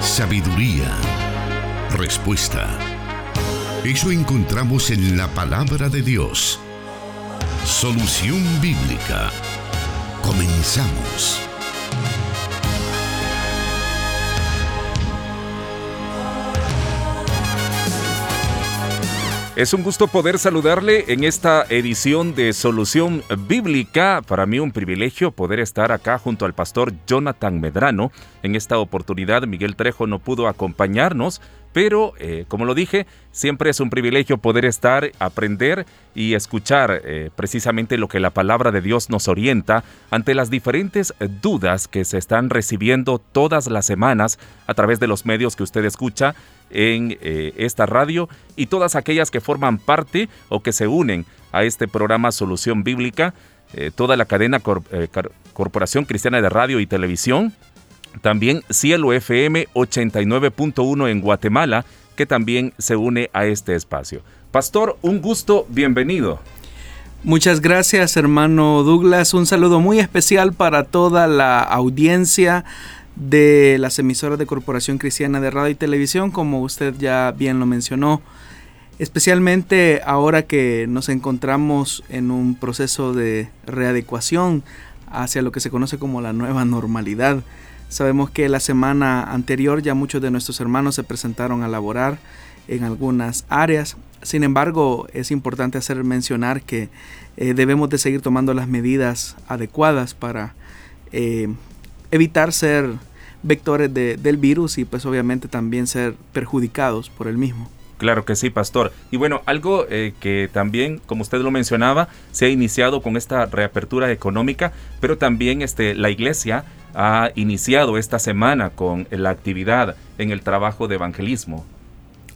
sabiduría, respuesta. Eso encontramos en la palabra de Dios. Solución bíblica. Comenzamos. Es un gusto poder saludarle en esta edición de Solución Bíblica. Para mí un privilegio poder estar acá junto al pastor Jonathan Medrano. En esta oportunidad Miguel Trejo no pudo acompañarnos, pero eh, como lo dije, siempre es un privilegio poder estar, aprender y escuchar eh, precisamente lo que la palabra de Dios nos orienta ante las diferentes dudas que se están recibiendo todas las semanas a través de los medios que usted escucha en eh, esta radio y todas aquellas que forman parte o que se unen a este programa Solución Bíblica, eh, toda la cadena eh, Corporación Cristiana de Radio y Televisión, también Cielo FM 89.1 en Guatemala, que también se une a este espacio. Pastor, un gusto, bienvenido. Muchas gracias, hermano Douglas. Un saludo muy especial para toda la audiencia de las emisoras de Corporación Cristiana de Radio y Televisión, como usted ya bien lo mencionó, especialmente ahora que nos encontramos en un proceso de readecuación hacia lo que se conoce como la nueva normalidad. Sabemos que la semana anterior ya muchos de nuestros hermanos se presentaron a laborar en algunas áreas. Sin embargo, es importante hacer mencionar que eh, debemos de seguir tomando las medidas adecuadas para eh, evitar ser vectores del virus y pues obviamente también ser perjudicados por el mismo. Claro que sí, pastor. Y bueno, algo eh, que también, como usted lo mencionaba, se ha iniciado con esta reapertura económica, pero también este, la iglesia ha iniciado esta semana con la actividad en el trabajo de evangelismo.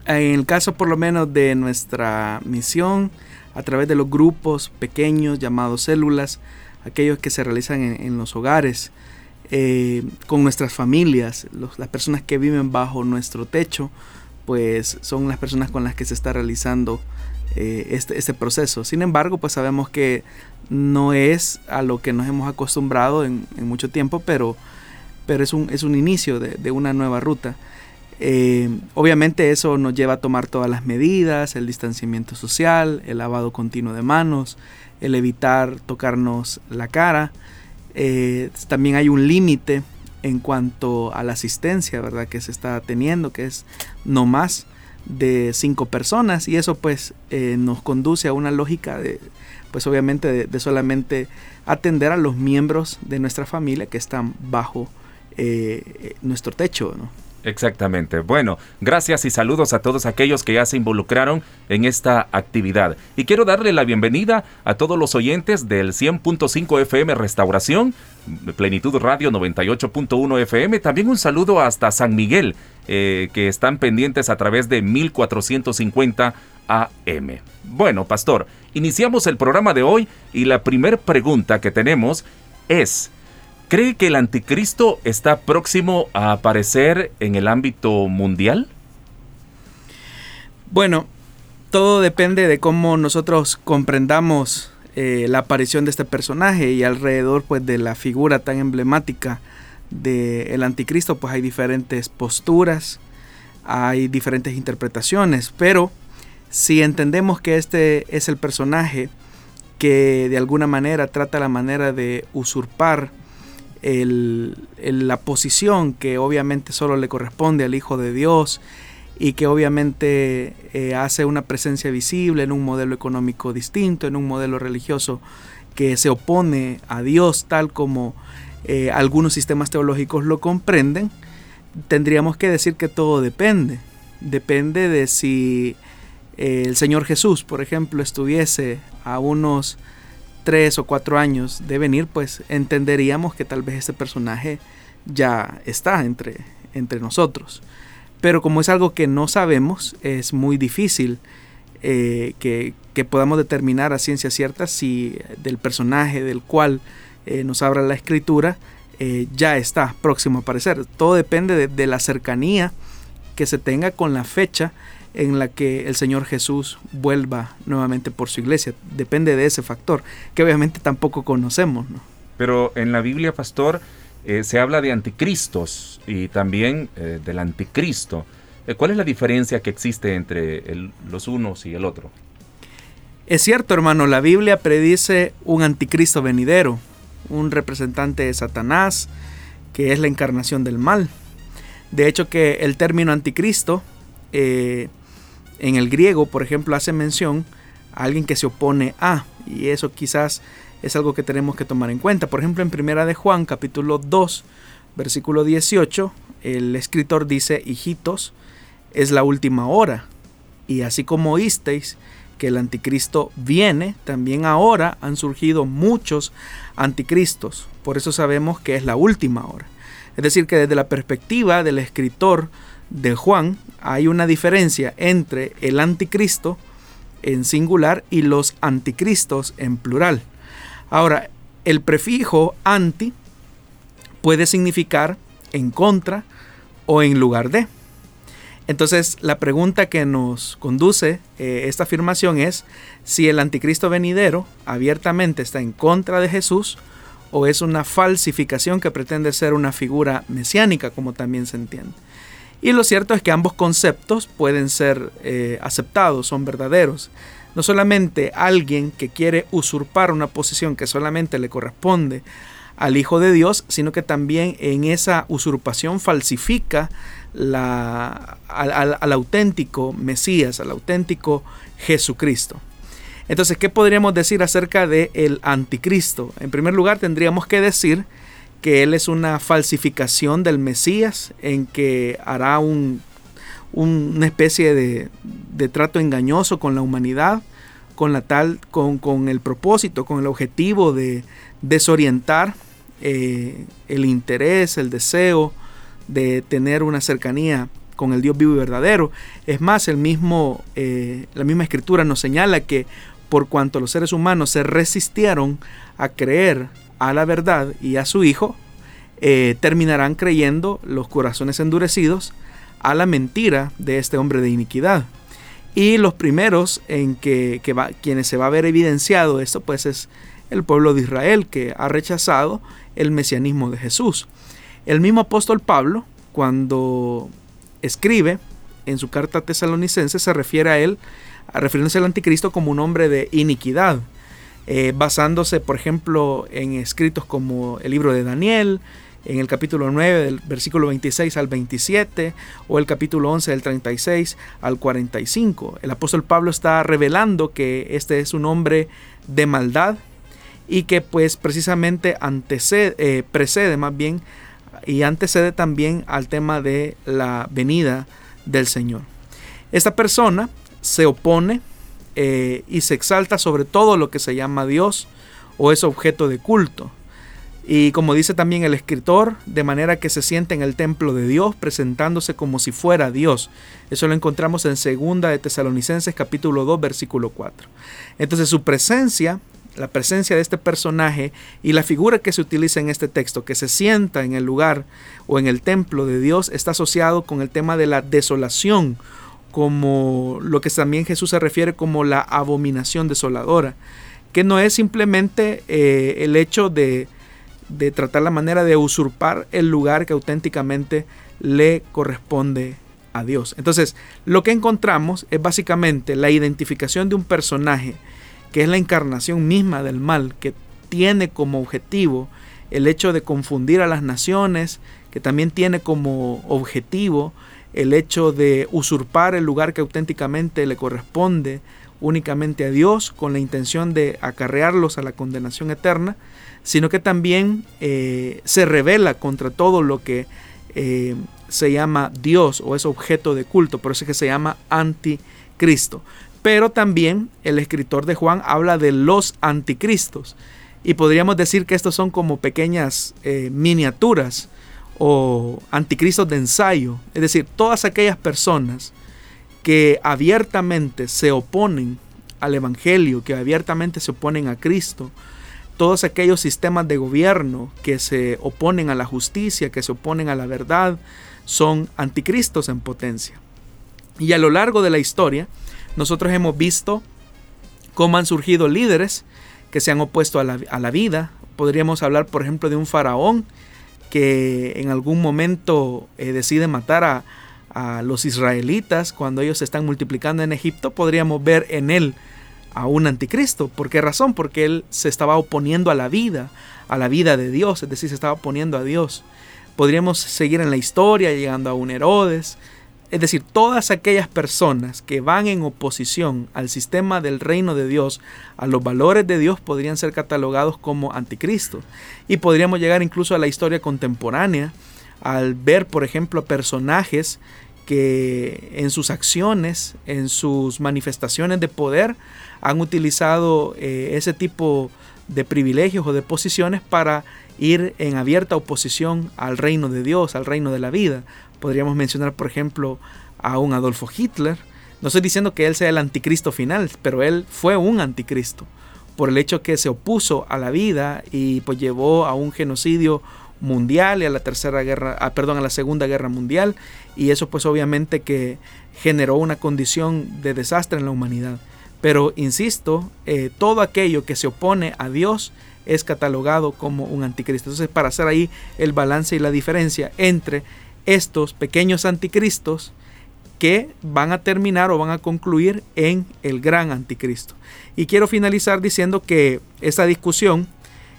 En el caso por lo menos de nuestra misión, a través de los grupos pequeños llamados células, aquellos que se realizan en los hogares, eh, con nuestras familias, las personas que viven bajo nuestro techo, pues son las personas con las que se está realizando eh, este, este, proceso. Sin embargo, pues sabemos que no es a lo que nos hemos acostumbrado en, mucho tiempo, pero, pero es, un, es un inicio de, una nueva ruta. Eh, obviamente eso nos lleva a tomar todas las medidas, el distanciamiento social, el lavado continuo de manos, el evitar tocarnos la cara, eh, también hay un límite en cuanto a la asistencia, ¿verdad? Que se está teniendo, que es no más de cinco personas y eso pues eh, nos conduce a una lógica de, pues obviamente de, solamente atender a los miembros de nuestra familia que están bajo eh, nuestro techo, ¿no? Exactamente. Bueno, gracias y saludos a todos aquellos que ya se involucraron en esta actividad. Y quiero darle la bienvenida a todos los oyentes del 100.5 FM Restauración, Plenitud Radio 98.1 FM. También un saludo hasta San Miguel, eh, que están pendientes a través de 1450 AM. Bueno, pastor, iniciamos el programa de hoy y la primera pregunta que tenemos es... ¿Cree que el anticristo está próximo a aparecer en el ámbito mundial? Bueno, todo depende de cómo nosotros comprendamos eh, la aparición de este personaje y alrededor pues de la figura tan emblemática del anticristo pues hay diferentes posturas, hay diferentes interpretaciones, pero si entendemos que este es el personaje que de alguna manera trata la manera de usurpar la posición que obviamente solo le corresponde al Hijo de Dios y que obviamente eh, hace una presencia visible en un modelo económico distinto, en un modelo religioso que se opone a Dios tal como eh, algunos sistemas teológicos lo comprenden, tendríamos que decir que todo depende. Depende de si eh, el Señor Jesús, por ejemplo, estuviese a unos tres o cuatro años de venir, pues entenderíamos que tal vez este personaje ya está entre, entre nosotros. Pero como es algo que no sabemos, es muy difícil eh, que, podamos determinar a ciencia cierta si del personaje del cual eh, nos abra la escritura eh, ya está próximo a aparecer. Todo depende de, de la cercanía que se tenga con la fecha en la que el Señor Jesús vuelva nuevamente por su iglesia. Depende de ese factor, que obviamente tampoco conocemos. Pero en la Biblia, pastor, eh, se habla de anticristos y también eh, del anticristo. ¿Cuál es la diferencia que existe entre los unos y el otro? Es cierto, hermano, la Biblia predice un anticristo venidero, un representante de Satanás, que es la encarnación del mal. De hecho, que el término anticristo en el griego, por ejemplo, hace mención a alguien que se opone a, y eso quizás es algo que tenemos que tomar en cuenta. Por ejemplo, en Primera de Juan, capítulo 2, versículo 18, el escritor dice, hijitos, es la última hora. Y así como oísteis que el anticristo viene, también ahora han surgido muchos anticristos. Por eso sabemos que es la última hora. Es decir, que desde la perspectiva del escritor de Juan hay una diferencia entre el anticristo en singular y los anticristos en plural. Ahora, el prefijo anti puede significar en contra o en lugar de. Entonces, la pregunta que nos conduce eh, esta afirmación es si el anticristo venidero abiertamente está en contra de Jesús o es una falsificación que pretende ser una figura mesiánica, como también se entiende. Y lo cierto es que ambos conceptos pueden ser eh, aceptados, son verdaderos. No solamente alguien que quiere usurpar una posición que solamente le corresponde al Hijo de Dios, sino que también en esa usurpación falsifica la, al, auténtico Mesías, al auténtico Jesucristo. Entonces, ¿qué podríamos decir acerca del el anticristo? En primer lugar, tendríamos que decir que él es una falsificación del Mesías, en que hará un una especie de, trato engañoso con la humanidad, con, la tal, con, el propósito, con el objetivo de desorientar eh, el interés, el deseo de tener una cercanía con el Dios vivo y verdadero. Es más, el mismo, eh, la misma escritura nos señala que por cuanto los seres humanos se resistieron a creer a la verdad y a su Hijo, eh, terminarán creyendo los corazones endurecidos a la mentira de este hombre de iniquidad. Y los primeros en que, va, quienes se va a ver evidenciado esto, pues es el pueblo de Israel que ha rechazado el mesianismo de Jesús. El mismo apóstol Pablo, cuando escribe en su carta tesalonicense, se refiere a él, refiriéndose al anticristo como un hombre de iniquidad, eh, basándose, por ejemplo, en escritos como el libro de Daniel, en el capítulo 9 del versículo 26 al 27 o el capítulo 11 del 36 al 45. El apóstol Pablo está revelando que este es un hombre de maldad y que pues precisamente antecede, eh, precede más bien y antecede también al tema de la venida del Señor. Esta persona se opone eh, y se exalta sobre todo lo que se llama Dios o es objeto de culto. Y como dice también el escritor, de manera que se siente en el templo de Dios, presentándose como si fuera Dios. Eso lo encontramos en 2 de Tesalonicenses capítulo 2 versículo 4. Entonces su presencia, la presencia de este personaje y la figura que se utiliza en este texto, que se sienta en el lugar o en el templo de Dios, está asociado con el tema de la desolación, como lo que también Jesús se refiere como la abominación desoladora, que no es simplemente eh, el hecho de de tratar la manera de usurpar el lugar que auténticamente le corresponde a Dios. Entonces, lo que encontramos es básicamente la identificación de un personaje que es la encarnación misma del mal, que tiene como objetivo el hecho de confundir a las naciones, que también tiene como objetivo el hecho de usurpar el lugar que auténticamente le corresponde únicamente a Dios con la intención de acarrearlos a la condenación eterna, sino que también eh, se revela contra todo lo que eh, se llama Dios o es objeto de culto, por eso es que se llama anticristo. Pero también el escritor de Juan habla de los anticristos y podríamos decir que estos son como pequeñas eh, miniaturas o anticristos de ensayo, es decir, todas aquellas personas que abiertamente se oponen al Evangelio, que abiertamente se oponen a Cristo, todos aquellos sistemas de gobierno que se oponen a la justicia, que se oponen a la verdad, son anticristos en potencia. Y a lo largo de la historia, nosotros hemos visto cómo han surgido líderes que se han opuesto a la, vida. Podríamos hablar, por ejemplo, de un faraón que en algún momento eh, decide matar a, a los israelitas cuando ellos se están multiplicando en Egipto, podríamos ver en él a un anticristo. ¿Por qué razón? Porque él se estaba oponiendo a la vida, a la vida de Dios, es decir, se estaba oponiendo a Dios. Podríamos seguir en la historia llegando a un Herodes, es decir, todas aquellas personas que van en oposición al sistema del reino de Dios, a los valores de Dios, podrían ser catalogados como anticristos. Y podríamos llegar incluso a la historia contemporánea al ver, por ejemplo, personajes que en sus acciones, en sus manifestaciones de poder, han utilizado eh, ese tipo de privilegios o de posiciones para ir en abierta oposición al reino de Dios, al reino de la vida. Podríamos mencionar, por ejemplo, a un Adolfo Hitler. No estoy diciendo que él sea el anticristo final, pero él fue un anticristo por el hecho que se opuso a la vida y pues llevó a un genocidio mundial y a la tercera guerra, ah, perdón, a la segunda guerra mundial y eso pues obviamente que generó una condición de desastre en la humanidad. Pero insisto, eh, todo aquello que se opone a Dios es catalogado como un anticristo. Entonces para hacer ahí el balance y la diferencia entre estos pequeños anticristos que van a terminar o van a concluir en el gran anticristo. Y quiero finalizar diciendo que esta discusión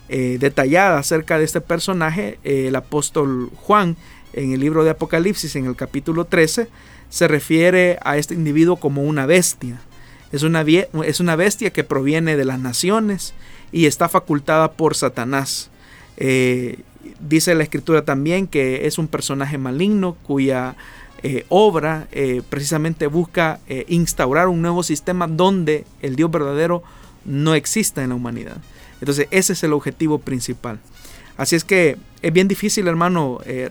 eh, detallada acerca de este personaje, eh, el apóstol Juan en el libro de Apocalipsis, en el capítulo 13, se refiere a este individuo como una bestia. Es una, es una bestia que proviene de las naciones y está facultada por Satanás. Eh, dice la escritura también que es un personaje maligno cuya obra precisamente busca instaurar un nuevo sistema donde el Dios verdadero no exista en la humanidad. Entonces ese es el objetivo principal. Así es que es bien difícil, hermano, eh,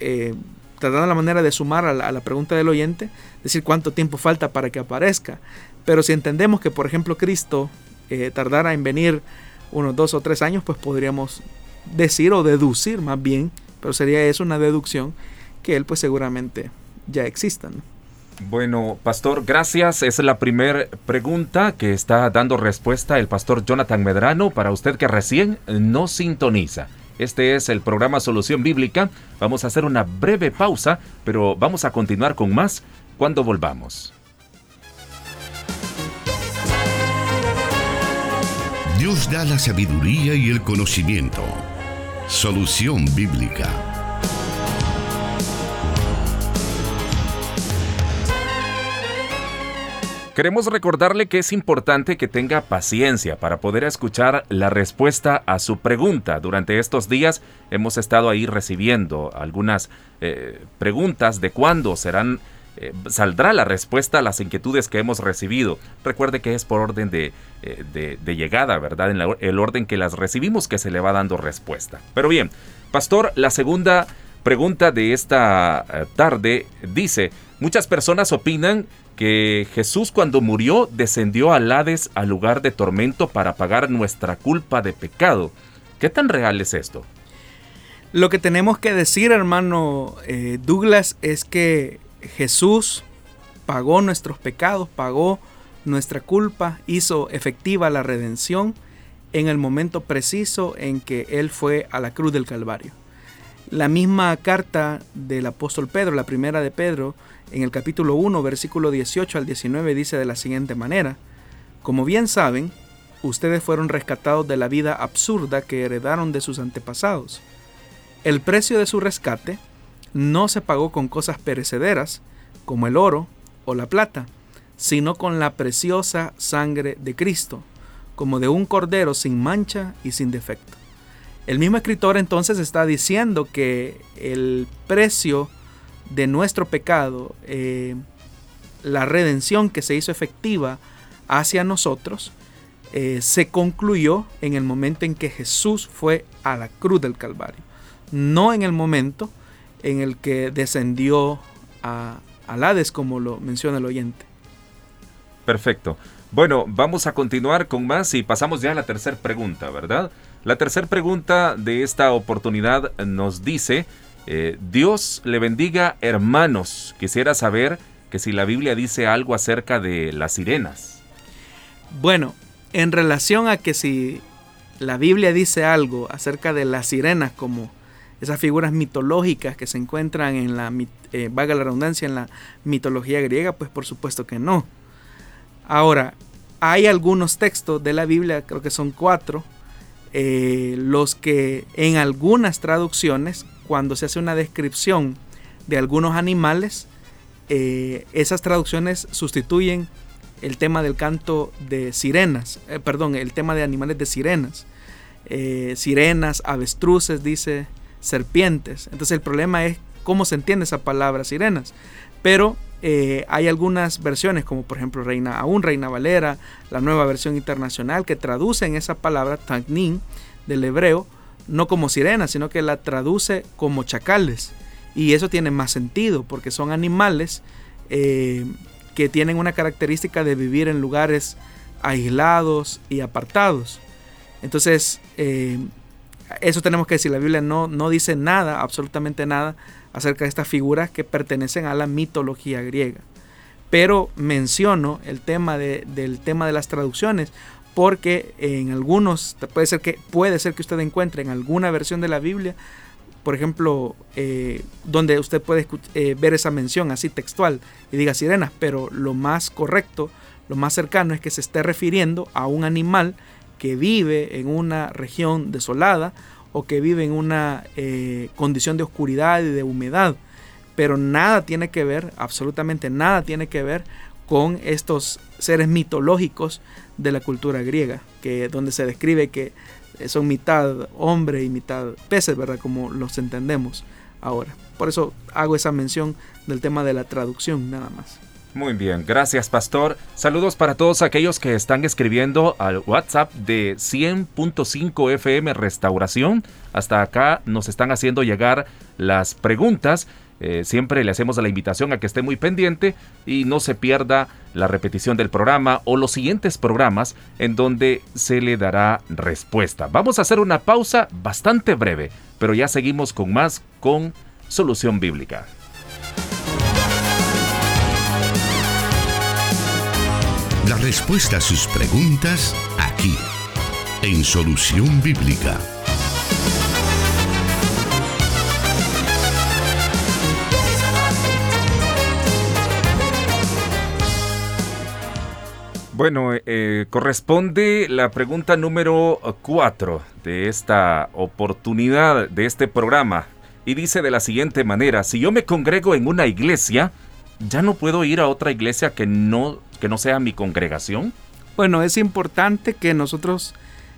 eh, tratar la manera de sumar a la, pregunta del oyente, decir cuánto tiempo falta para que aparezca. Pero si entendemos que, por ejemplo, Cristo eh, tardara en venir unos dos o tres años, pues podríamos decir o deducir más bien, pero sería eso una deducción, que Él pues seguramente ya exista. Bueno, pastor, gracias. Es la primera pregunta que está dando respuesta el pastor Jonathan Medrano para usted que recién no sintoniza. Este es el programa Solución Bíblica. Vamos a hacer una breve pausa, pero vamos a continuar con más cuando volvamos. Dios da la sabiduría y el conocimiento. Solución Bíblica. Queremos recordarle que es importante que tenga paciencia para poder escuchar la respuesta a su pregunta. Durante estos días hemos estado ahí recibiendo algunas eh, preguntas de cuándo serán eh, saldrá la respuesta a las inquietudes que hemos recibido. Recuerde que es por orden de, eh, llegada, ¿verdad? En el orden que las recibimos que se le va dando respuesta. Pero bien, pastor, la segunda pregunta de esta tarde dice, muchas personas opinan que Jesús cuando murió descendió al Hades al lugar de tormento para pagar nuestra culpa de pecado. ¿Qué tan real es esto? Lo que tenemos que decir, hermano eh, Douglas, es que Jesús pagó nuestros pecados, pagó nuestra culpa, hizo efectiva la redención en el momento preciso en que Él fue a la cruz del Calvario. La misma carta del apóstol Pedro, la primera de Pedro, en el capítulo 1, versículo 18 al 19 dice de la siguiente manera, Como bien saben, ustedes fueron rescatados de la vida absurda que heredaron de sus antepasados. El precio de su rescate no se pagó con cosas perecederas, como el oro o la plata, sino con la preciosa sangre de Cristo, como de un cordero sin mancha y sin defecto. El mismo escritor entonces está diciendo que el precio de nuestro pecado, eh, la redención que se hizo efectiva hacia nosotros, eh, se concluyó en el momento en que Jesús fue a la cruz del Calvario, no en el momento en el que descendió a, al Hades, como lo menciona el oyente. Perfecto. Bueno, vamos a continuar con más y pasamos ya a la tercera pregunta, ¿verdad? La tercera pregunta de esta oportunidad nos dice, eh, Dios le bendiga hermanos. Quisiera saber que si la Biblia dice algo acerca de las sirenas. Bueno, en relación a que si la Biblia dice algo acerca de las sirenas como esas figuras mitológicas que se encuentran en la, eh, vaga la redundancia, en la mitología griega, pues por supuesto que no. Ahora, hay algunos textos de la Biblia, creo que son cuatro, eh, los que en algunas traducciones, cuando se hace una descripción de algunos animales, eh, esas traducciones sustituyen el tema del canto de sirenas, perdón, el tema de animales de sirenas. sirenas, avestruces, dice, serpientes. Entonces el problema es cómo se entiende esa palabra sirenas. Pero eh, hay algunas versiones, como por ejemplo Reina, aún Reina Valera, la nueva versión internacional, que traducen esa palabra tagnin del hebreo, no como sirena, sino que la traduce como chacales. Y eso tiene más sentido, porque son animales eh, que tienen una característica de vivir en lugares aislados y apartados. Entonces, eh, eso tenemos que decir, la Biblia no, no dice nada, absolutamente nada, acerca de estas figuras que pertenecen a la mitología griega. Pero menciono el tema de, del tema de las traducciones porque en algunos puede ser que puede ser que usted encuentre en alguna versión de la Biblia, por ejemplo, eh, donde usted puede eh, ver esa mención así textual y diga sirenas, pero lo más correcto, lo más cercano es que se esté refiriendo a un animal que vive en una región desolada o que vive en una eh, condición de oscuridad y de humedad. Pero nada tiene que ver, absolutamente nada tiene que ver con estos seres mitológicos de la cultura griega, que donde se describe que son mitad hombre y mitad peces, ¿verdad? Como los entendemos ahora. Por eso hago esa mención del tema de la traducción, nada más. Muy bien, gracias Pastor. Saludos para todos aquellos que están escribiendo al WhatsApp de 100.5 FM Restauración. Hasta acá nos están haciendo llegar las preguntas. Eh, siempre le hacemos la invitación a que esté muy pendiente y no se pierda la repetición del programa o los siguientes programas en donde se le dará respuesta. Vamos a hacer una pausa bastante breve, pero ya seguimos con más con Solución Bíblica. La respuesta a sus preguntas aquí, en Solución Bíblica. Bueno, eh, corresponde la pregunta número 4 de esta oportunidad, de este programa. Y dice de la siguiente manera, si yo me congrego en una iglesia, ¿ya no puedo ir a otra iglesia que no que no sea mi congregación? Bueno, es importante que nosotros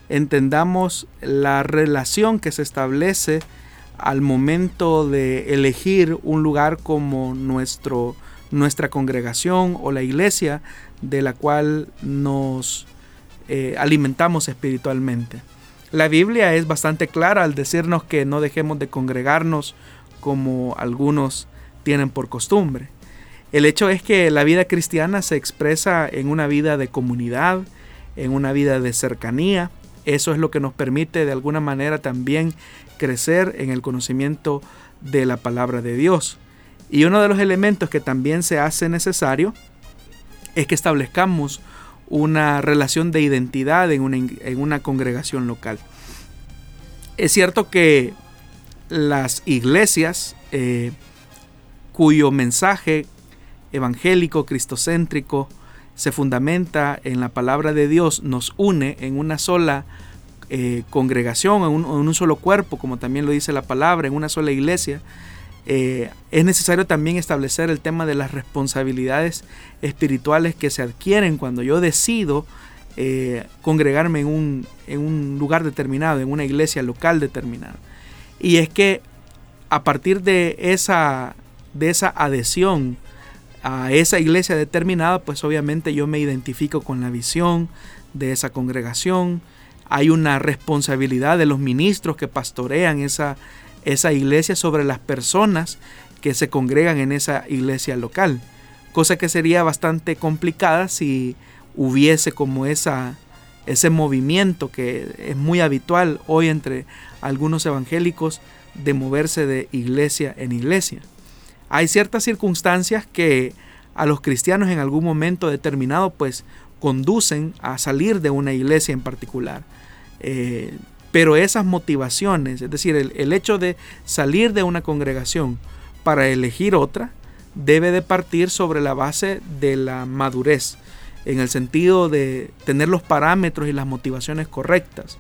entendamos la relación que se establece al momento de elegir un lugar como nuestro, nuestra congregación o la iglesia de la cual nos eh, alimentamos espiritualmente. La Biblia es bastante clara al decirnos que no dejemos de congregarnos como algunos tienen por costumbre. El hecho es que la vida cristiana se expresa en una vida de comunidad, en una vida de cercanía. Eso es lo que nos permite de alguna manera también crecer en el conocimiento de la palabra de Dios. Y uno de los elementos que también se hace necesario es que establezcamos una relación de identidad en una, congregación local. Es cierto que las iglesias eh, cuyo mensaje evangélico, cristocéntrico, se fundamenta en la palabra de Dios, nos une en una sola eh, congregación, en un, solo cuerpo, como también lo dice la palabra, en una sola iglesia, eh, es necesario también establecer el tema de las responsabilidades espirituales que se adquieren cuando yo decido eh, congregarme en un, en un lugar determinado, en una iglesia local determinada. Y es que a partir de esa, de esa adhesión a esa iglesia determinada, pues obviamente yo me identifico con la visión de esa congregación. Hay una responsabilidad de los ministros que pastorean esa, esa iglesia sobre las personas que se congregan en esa iglesia local. Cosa que sería bastante complicada si hubiese como esa, ese movimiento que es muy habitual hoy entre algunos evangélicos de moverse de iglesia en iglesia. Hay ciertas circunstancias que a los cristianos en algún momento determinado pues conducen a salir de una iglesia en particular. Eh, Pero esas motivaciones, es decir, el, hecho de salir de una congregación para elegir otra, debe de partir sobre la base de la madurez, en el sentido de tener los parámetros y las motivaciones correctas,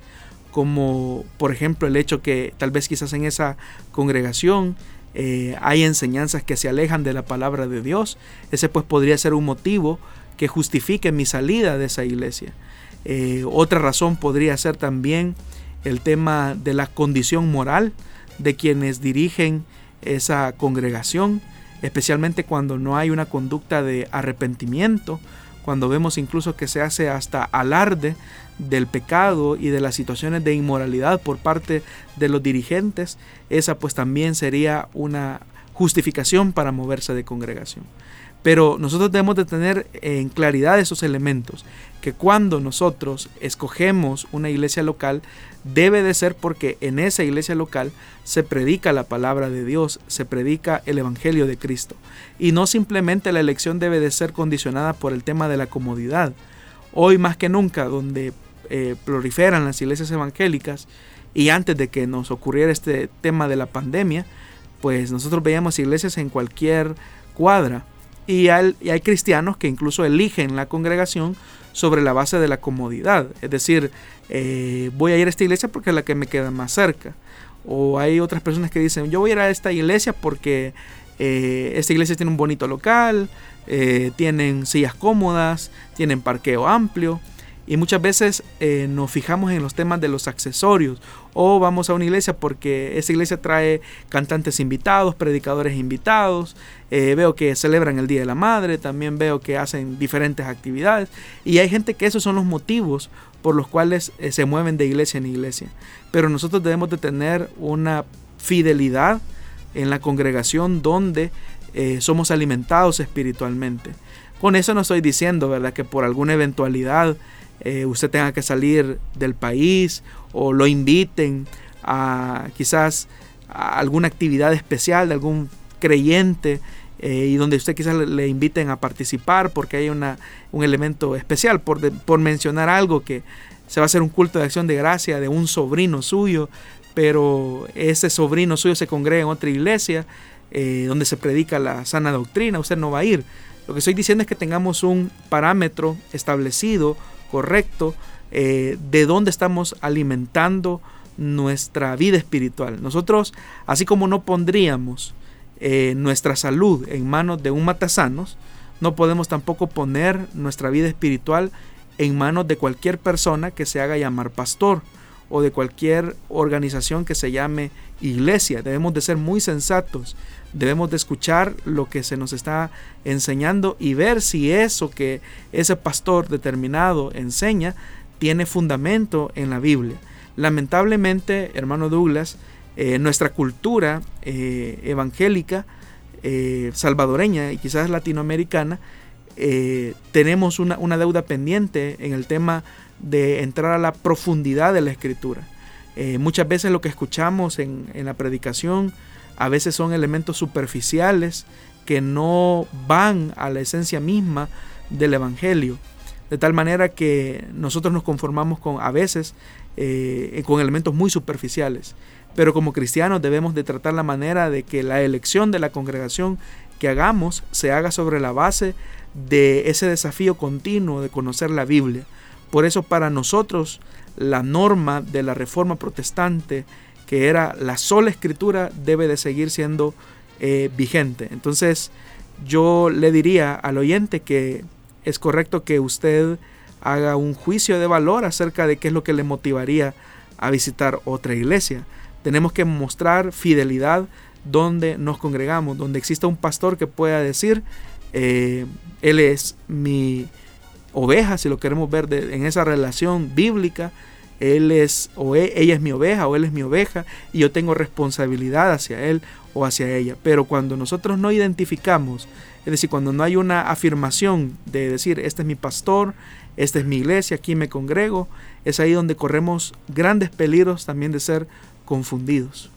como por ejemplo el hecho que tal vez quizás en esa congregación eh, hay enseñanzas que se alejan de la palabra de Dios, ese pues podría ser un motivo que justifique mi salida de esa iglesia. Eh, otra razón podría ser también el tema de la condición moral de quienes dirigen esa congregación, especialmente cuando no hay una conducta de arrepentimiento, cuando vemos incluso que se hace hasta alarde del pecado y de las situaciones de inmoralidad por parte de los dirigentes, esa pues también sería una justificación para moverse de congregación. Pero nosotros debemos de tener en claridad esos elementos, que cuando nosotros escogemos una iglesia local, debe de ser porque en esa iglesia local se predica la palabra de Dios, se predica el Evangelio de Cristo. Y no simplemente la elección debe de ser condicionada por el tema de la comodidad. Hoy más que nunca, donde eh, proliferan las iglesias evangélicas, y antes de que nos ocurriera este tema de la pandemia, pues nosotros veíamos iglesias en cualquier cuadra y hay, cristianos que incluso eligen la congregación sobre la base de la comodidad. Es decir, eh, voy a ir a esta iglesia porque es la que me queda más cerca. O hay otras personas que dicen, yo voy a ir a esta iglesia porque eh, esta iglesia tiene un bonito local, tienen sillas cómodas, tienen parqueo amplio. Y muchas veces eh, nos fijamos en los temas de los accesorios. O vamos a una iglesia porque esa iglesia trae cantantes invitados, predicadores invitados. Eh, veo que celebran el Día de la Madre. También veo que hacen diferentes actividades. Y hay gente que esos son los motivos por los cuales eh, se mueven de iglesia en iglesia. Pero nosotros debemos de tener una fidelidad en la congregación donde somos alimentados espiritualmente. Con eso no estoy diciendo, ¿verdad?, que por alguna eventualidad eh, usted tenga que salir del país o lo inviten a quizás a alguna actividad especial de algún creyente eh, y donde usted quizás le, inviten a participar porque hay una, un elemento especial, por, por mencionar algo que se va a hacer un culto de acción de gracia de un sobrino suyo, pero ese sobrino suyo se congrega en otra iglesia eh, donde se predica la sana doctrina, usted no va a ir. Lo que estoy diciendo es que tengamos un parámetro establecido, correcto eh, de dónde estamos alimentando nuestra vida espiritual. Nosotros, así como no pondríamos eh, nuestra salud en manos de un matasanos, no podemos tampoco poner nuestra vida espiritual en manos de cualquier persona que se haga llamar pastor o de cualquier organización que se llame iglesia. Debemos de ser muy sensatos Debemos de escuchar lo que se nos está enseñando y ver si eso que ese pastor determinado enseña tiene fundamento en la Biblia. Lamentablemente, hermano Douglas, eh, nuestra cultura eh, evangélica, eh, salvadoreña y quizás latinoamericana, tenemos una, deuda pendiente en el tema de entrar a la profundidad de la escritura. muchas veces lo que escuchamos en, en la predicación a veces son elementos superficiales que no van a la esencia misma del Evangelio. De tal manera que nosotros nos conformamos con a veces eh, con elementos muy superficiales. Pero como cristianos debemos de tratar la manera de que la elección de la congregación que hagamos se haga sobre la base de ese desafío continuo de conocer la Biblia. Por eso para nosotros la norma de la reforma protestante que era la sola escritura, debe de seguir siendo eh, vigente. Entonces yo le diría al oyente que es correcto que usted haga un juicio de valor acerca de qué es lo que le motivaría a visitar otra iglesia. Tenemos que mostrar fidelidad donde nos congregamos, donde exista un pastor que pueda decir, eh, él es mi oveja, si lo queremos ver en esa relación bíblica, él es o e, ella es mi oveja o él es mi oveja y yo tengo responsabilidad hacia él o hacia ella. Pero cuando nosotros no identificamos, es decir, cuando no hay una afirmación de decir, este es mi pastor, esta es mi iglesia, aquí me congrego, es ahí donde corremos grandes peligros también de ser confundidos.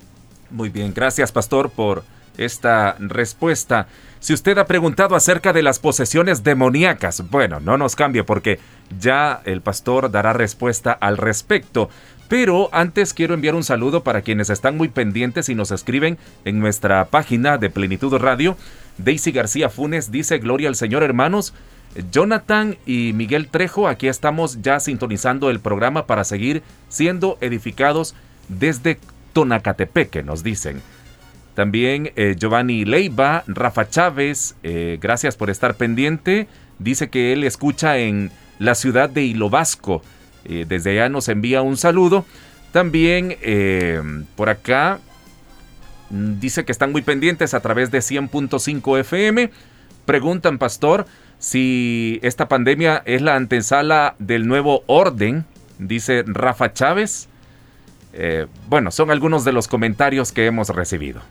Muy bien, gracias pastor por esta respuesta. Si usted ha preguntado acerca de las posesiones demoníacas, bueno, no nos cambie porque ya el pastor dará respuesta al respecto. Pero antes quiero enviar un saludo para quienes están muy pendientes y nos escriben en nuestra página de Plenitud Radio. Daisy García Funes dice, Gloria al Señor hermanos. Jonathan y Miguel Trejo, aquí estamos ya sintonizando el programa para seguir siendo edificados desde Tonacatepeque, nos dicen. También eh, Giovanni Leiva, Rafa Chávez, eh, gracias por estar pendiente. Dice que él escucha en la ciudad de Hilo Vasco. Eh, desde allá nos envía un saludo. También por acá mm, dice que están muy pendientes a través de 100.5 FM. Preguntan, pastor, si esta pandemia es la antesala del nuevo orden, dice Rafa Chávez. bueno, son algunos de los comentarios que hemos recibido.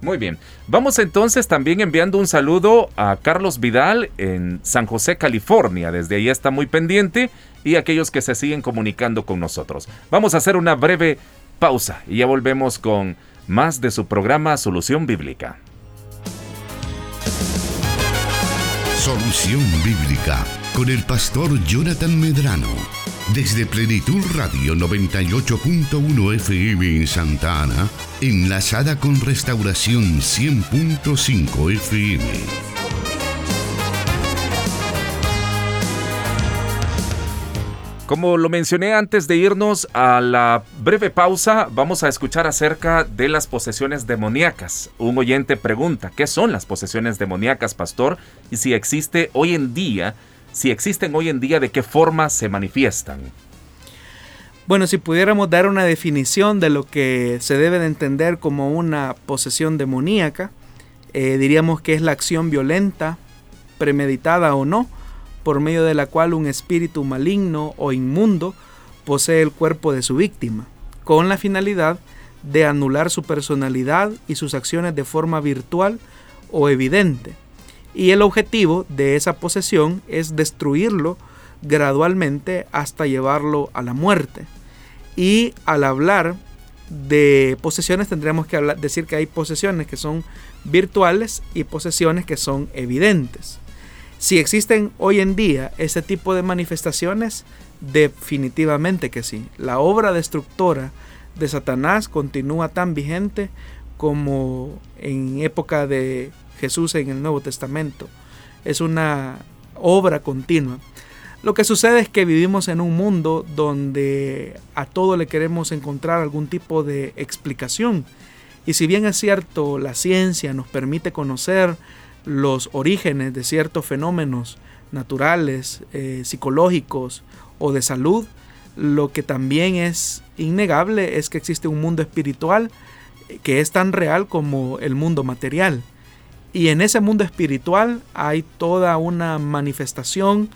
Muy bien. Vamos entonces también enviando un saludo a Carlos Vidal en San José, California. Desde ahí está muy pendiente y aquellos que se siguen comunicando con nosotros. Vamos a hacer una breve pausa y ya volvemos con más de su programa Solución Bíblica. Solución Bíblica con el pastor Jonathan Medrano desde Plenitud Radio 98.1 FM en Santa Ana, enlazada con Restauración 100.5 FM. Como lo mencioné antes de irnos a la breve pausa, vamos a escuchar acerca de las posesiones demoníacas. Un oyente pregunta, ¿qué son las posesiones demoníacas, pastor? Y si existe hoy en día si existen hoy en día, de qué forma se manifiestan. Bueno, si pudiéramos dar una definición de lo que se debe de entender como una posesión demoníaca, eh, diríamos que es la acción violenta, premeditada o no, por medio de la cual un espíritu maligno o inmundo posee el cuerpo de su víctima, con la finalidad de anular su personalidad y sus acciones de forma virtual o evidente, y el objetivo de esa posesión es destruirlo gradualmente hasta llevarlo a la muerte. Y al hablar de posesiones tendríamos que decir que hay posesiones que son virtuales y posesiones que son evidentes. Si existen hoy en día ese tipo de manifestaciones, definitivamente que sí. La obra destructora de Satanás continúa tan vigente como en época de Jesús en el Nuevo Testamento. Es una obra continua. Lo que sucede es que vivimos en un mundo donde a todo le queremos encontrar algún tipo de explicación. Y si bien es cierto, la ciencia nos permite conocer los orígenes de ciertos fenómenos naturales, eh, psicológicos o de salud, lo que también es innegable es que existe un mundo espiritual que es tan real como el mundo material. Y en ese mundo espiritual hay toda una manifestación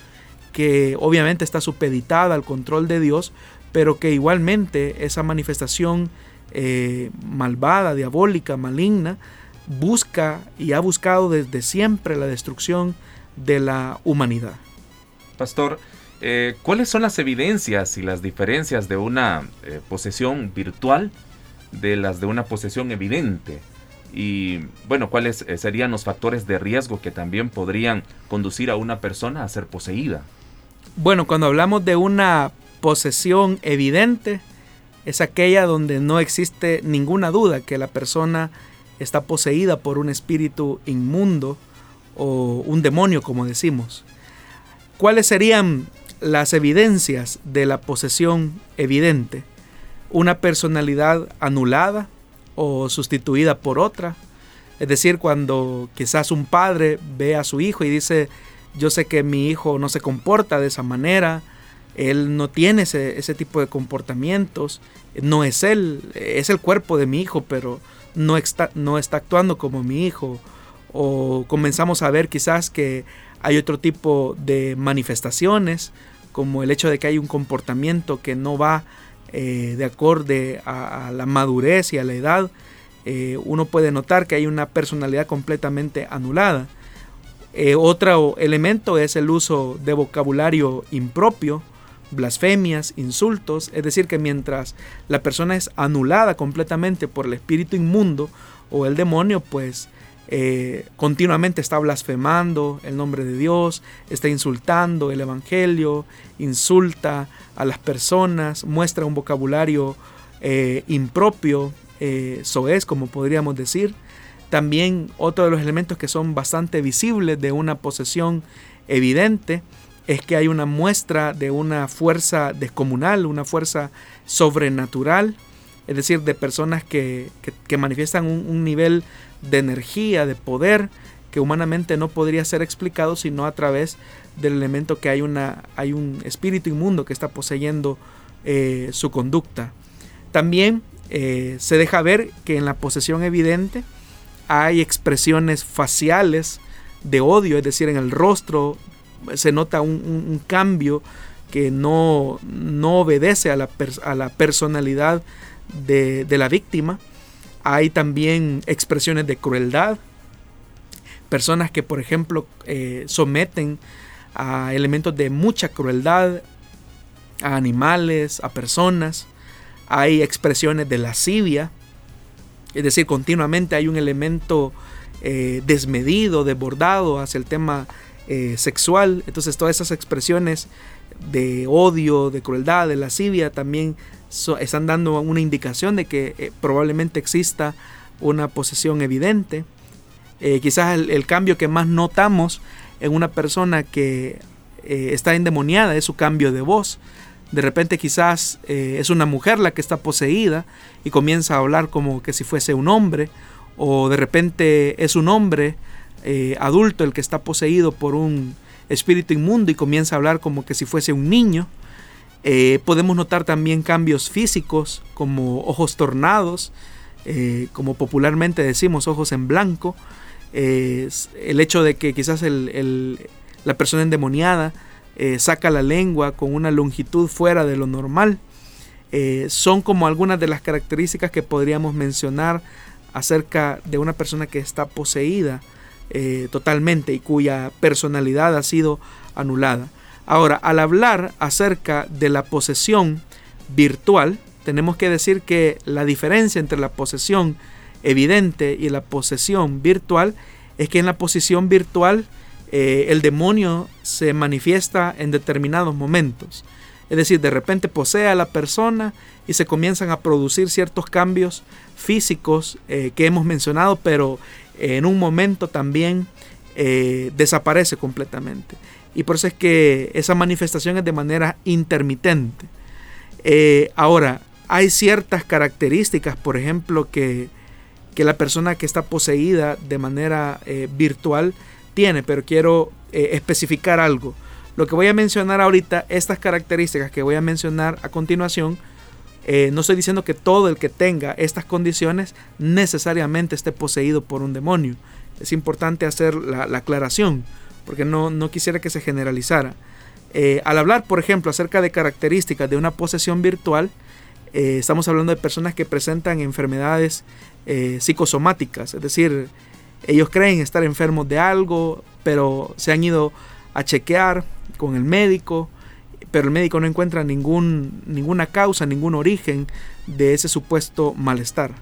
que obviamente está supeditada al control de Dios, pero que igualmente esa manifestación eh, malvada, diabólica, maligna, busca y ha buscado desde siempre la destrucción de la humanidad. Pastor, eh, ¿cuáles son las evidencias y las diferencias de una eh, posesión virtual de las de una posesión evidente? Y bueno, cuáles eh, serían los factores de riesgo que también podrían conducir a una persona a ser poseída. Bueno, cuando hablamos de una posesión evidente, es aquella donde no existe ninguna duda que la persona está poseída por un espíritu inmundo o un demonio, como decimos. ¿Cuáles serían las evidencias de la posesión evidente? Una personalidad anulada, o sustituida por otra. Es decir, cuando quizás un padre ve a su hijo y dice, yo sé que mi hijo no se comporta de esa manera, él no tiene ese, tipo de comportamientos, no es él, es el cuerpo de mi hijo, pero no está, no está actuando como mi hijo. O comenzamos a ver quizás que hay otro tipo de manifestaciones, como el hecho de que hay un comportamiento que no va eh, de acorde a, la madurez y a la edad, eh, uno puede notar que hay una personalidad completamente anulada. Eh, otro elemento es el uso de vocabulario impropio, blasfemias, insultos, es decir, que mientras la persona es anulada completamente por el espíritu inmundo o el demonio, pues eh, continuamente está blasfemando el nombre de Dios, está insultando el Evangelio, insulta a las personas, muestra un vocabulario eh, impropio, eh, soez, como podríamos decir. También otro de los elementos que son bastante visibles de una posesión evidente es que hay una muestra de una fuerza descomunal, una fuerza sobrenatural, es decir, de personas que, manifiestan un, nivel de energía, de poder, que humanamente no podría ser explicado sino a través del elemento que hay, una, hay un espíritu inmundo que está poseyendo eh, su conducta. También eh, se deja ver que en la posesión evidente hay expresiones faciales de odio, es decir, en el rostro se nota un, cambio que no, no obedece a la, a la personalidad de, la víctima. Hay también expresiones de crueldad, personas que por ejemplo eh, someten a elementos de mucha crueldad a animales, a personas. Hay expresiones de lascivia, es decir, continuamente hay un elemento eh, desmedido, desbordado hacia el tema eh, sexual. Entonces todas esas expresiones de odio, de crueldad, de lascivia también están dando una indicación de que eh, probablemente exista una posesión evidente. quizás el, cambio que más notamos en una persona que está endemoniada es su cambio de voz. De repente quizás es una mujer la que está poseída y comienza a hablar como que si fuese un hombre o de repente es un hombre eh, adulto el que está poseído por un espíritu inmundo y comienza a hablar como que si fuese un niño. Eh, podemos notar también cambios físicos como ojos tornados, eh, como popularmente decimos, ojos en blanco. el hecho de que quizás la persona endemoniada saca la lengua con una longitud fuera de lo normal. son como algunas de las características que podríamos mencionar acerca de una persona que está poseída eh, totalmente y cuya personalidad ha sido anulada. Ahora, al hablar acerca de la posesión virtual, tenemos que decir que la diferencia entre la posesión evidente y la posesión virtual es que en la posesión virtual eh, el demonio se manifiesta en determinados momentos. Es decir, de repente posee a la persona y se comienzan a producir ciertos cambios físicos eh, que hemos mencionado, pero en un momento también eh, desaparece completamente. Y por eso es que esa manifestación es de manera intermitente. Eh, ahora, hay ciertas características, por ejemplo, que, la persona que está poseída de manera virtual tiene, pero quiero especificar algo. Lo que voy a mencionar ahorita, estas características que voy a mencionar a continuación, eh, no estoy diciendo que todo el que tenga estas condiciones necesariamente esté poseído por un demonio. Es importante hacer la, aclaración, porque no, no, quisiera que se generalizara. Eh, al hablar, por ejemplo, acerca de características de una posesión virtual, eh, estamos hablando de personas que presentan enfermedades psicosomáticas, es decir, ellos creen estar enfermos de algo, pero se han ido a chequear con el médico, pero el médico no encuentra ningún, ninguna causa, ningún origen de ese supuesto malestar.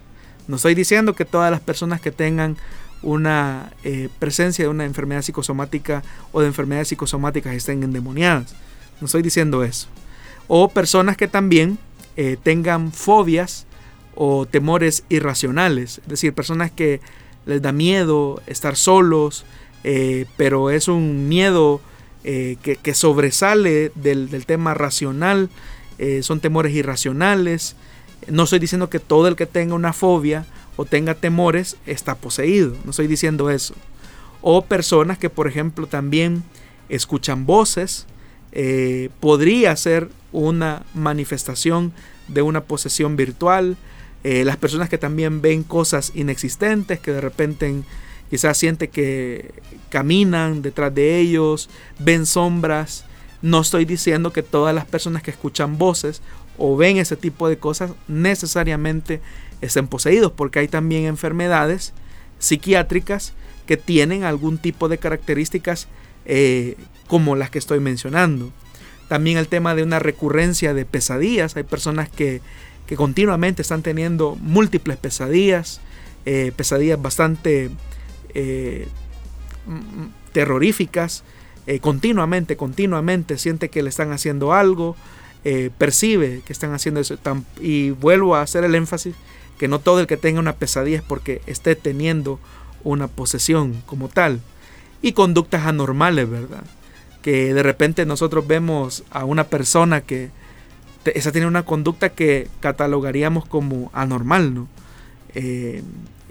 No estoy diciendo que todas las personas que tengan una eh, presencia de una enfermedad psicosomática o de enfermedades psicosomáticas estén endemoniadas. No estoy diciendo eso. O personas que también eh, tengan fobias o temores irracionales. Es decir, personas que les da miedo estar solos, eh, pero es un miedo eh, que, sobresale del, tema racional, son temores irracionales. No estoy diciendo que todo el que tenga una fobia o tenga temores está poseído, no estoy diciendo eso. O personas que, por ejemplo, también escuchan voces, eh, podría ser una manifestación de una posesión virtual. las personas que también ven cosas inexistentes, que de repente Quizás siente que caminan detrás de ellos, ven sombras. No estoy diciendo que todas las personas que escuchan voces o ven ese tipo de cosas necesariamente estén poseídos, porque hay también enfermedades psiquiátricas que tienen algún tipo de características eh, como las que estoy mencionando. También el tema de una recurrencia de pesadillas. Hay personas que, continuamente están teniendo múltiples pesadillas, eh, pesadillas bastante terroríficas, continuamente, continuamente siente que le están haciendo algo, percibe que están haciendo eso. y vuelvo a hacer el énfasis que no todo el que tenga una pesadilla es porque esté teniendo una posesión como tal. Y conductas anormales, ¿verdad? Que de repente nosotros vemos a una persona que esa tiene una conducta que catalogaríamos como anormal, ¿no? Eh,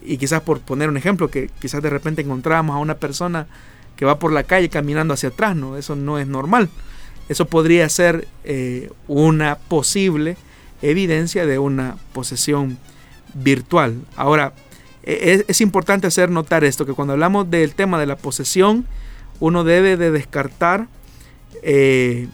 y quizás por poner un ejemplo, que quizás de repente encontramos a una persona que va por la calle caminando hacia atrás, ¿no? Eso no es normal. Eso podría ser eh, una posible evidencia de una posesión virtual. Ahora, e, es, importante hacer notar esto, que cuando hablamos del tema de la posesión, uno debe de descartar eh,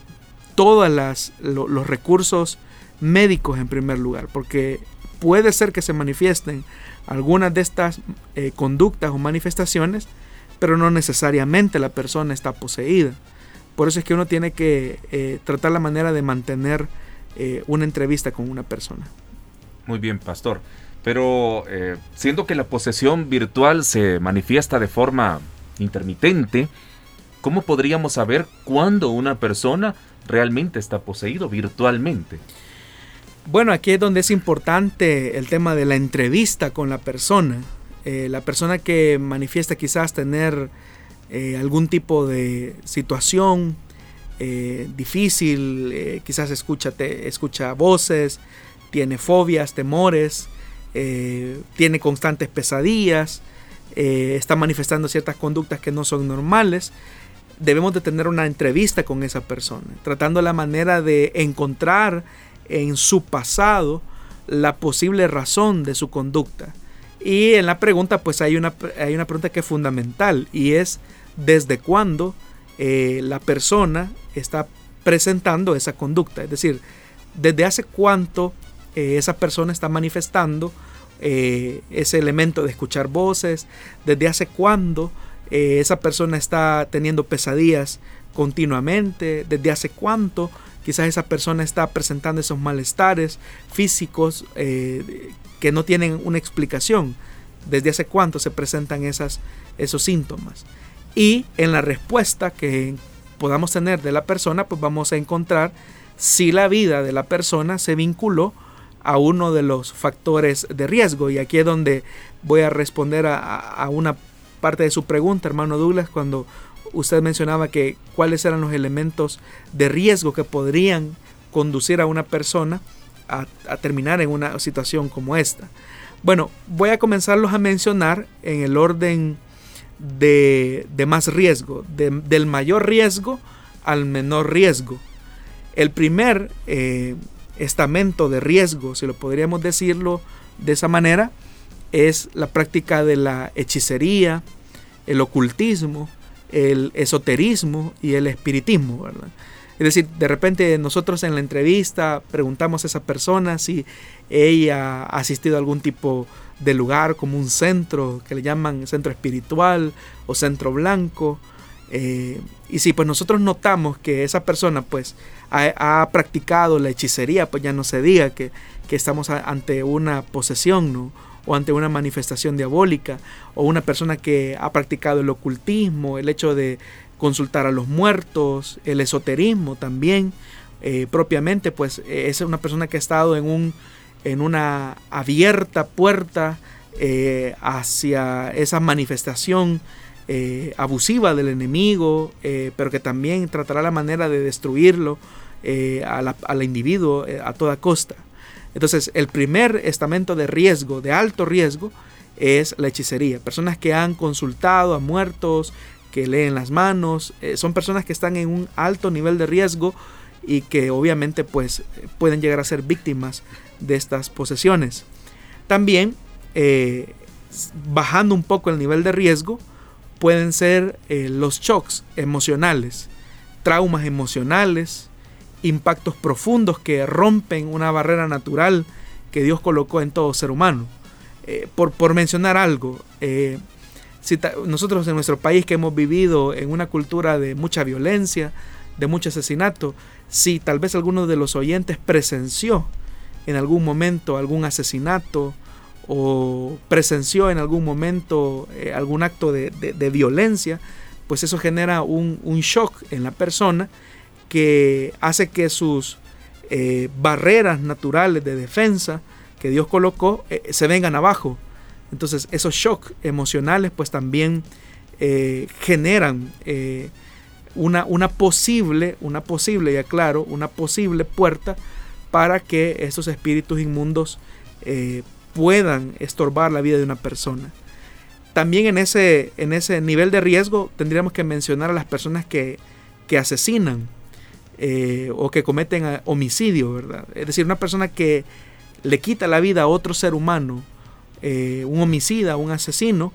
todos los recursos médicos en primer lugar, porque puede ser que se manifiesten algunas de estas eh, conductas o manifestaciones, pero no necesariamente la persona está poseída. Por eso es que uno tiene que eh, tratar la manera de mantener una entrevista con una persona. Muy bien, pastor. Pero eh, siendo que la posesión virtual se manifiesta de forma intermitente, ¿cómo podríamos saber cuándo una persona realmente está poseído virtualmente? Bueno, aquí es donde es importante el tema de la entrevista con la persona. Eh, la persona que manifiesta quizás tener eh, algún tipo de situación difícil, quizás escucha, escucha voces, tiene fobias, temores, eh, tiene constantes pesadillas, eh, está manifestando ciertas conductas que no son normales, debemos de tener una entrevista con esa persona, tratando la manera de encontrar en su pasado la posible razón de su conducta. Y en la pregunta, pues hay una, hay una pregunta que es fundamental y es desde cuándo eh, la persona está presentando esa conducta. Es decir, desde hace cuánto eh, esa persona está manifestando eh, ese elemento de escuchar voces, desde hace cuándo esa persona está teniendo pesadillas continuamente, desde hace cuánto quizás esa persona está presentando esos malestares físicos que no tienen una explicación, desde hace cuánto se presentan esos síntomas. Y en la respuesta que podamos tener de la persona, pues vamos a encontrar si la vida de la persona se vinculó a uno de los factores de riesgo. Y aquí es donde voy a responder a, una parte de su pregunta, hermano Douglas, cuando usted mencionaba que cuáles eran los elementos de riesgo que podrían conducir a una persona a, terminar en una situación como esta. Bueno, voy a comenzarlos a mencionar en el orden de, más riesgo, del mayor riesgo al menor riesgo. El primer eh, estamento de riesgo, si lo podríamos decirlo de esa manera, es la práctica de la hechicería, el ocultismo, el esoterismo y el espiritismo, ¿verdad? Es decir, de repente nosotros en la entrevista preguntamos a esa persona si ella ha asistido a algún tipo de lugar como un centro que le llaman centro espiritual o centro blanco. Eh, y si pues nosotros notamos que esa persona pues ha, practicado la hechicería, pues ya no se diga que, estamos ante una posesión, ¿no? o ante una manifestación diabólica, o una persona que ha practicado el ocultismo, el hecho de consultar a los muertos, el esoterismo también, eh, propiamente, pues es una persona que ha estado en, un, en una abierta puerta eh, hacia esa manifestación eh, abusiva del enemigo, pero que también tratará la manera de destruirlo eh, al individuo eh, a toda costa. Entonces, el primer estamento de riesgo, de alto riesgo, es la hechicería. Personas que han consultado a muertos, que leen las manos, eh, son personas que están en un alto nivel de riesgo y que obviamente pues pueden llegar a ser víctimas de estas posesiones. También, bajando un poco el nivel de riesgo, pueden ser los shocks emocionales, traumas emocionales, impactos profundos que rompen una barrera natural que Dios colocó en todo ser humano. Eh, por, por, mencionar algo, eh, nosotros en nuestro país que hemos vivido en una cultura de mucha violencia, de mucho asesinato, si tal vez alguno de los oyentes presenció en algún momento algún asesinato o presenció en algún momento eh, algún acto de, violencia, pues eso genera un, shock en la persona que hace que sus eh, barreras naturales de defensa que Dios colocó eh, se vengan abajo. Entonces esos shocks emocionales pues también generan una, una, posible, una posible, ya claro, una posible puerta para que estos espíritus inmundos puedan estorbar la vida de una persona. También en ese, en ese nivel de riesgo tendríamos que mencionar a las personas que, asesinan eh, o que cometen eh, homicidio, ¿verdad? Es decir, una persona que le quita la vida a otro ser humano, eh, un homicida, un asesino,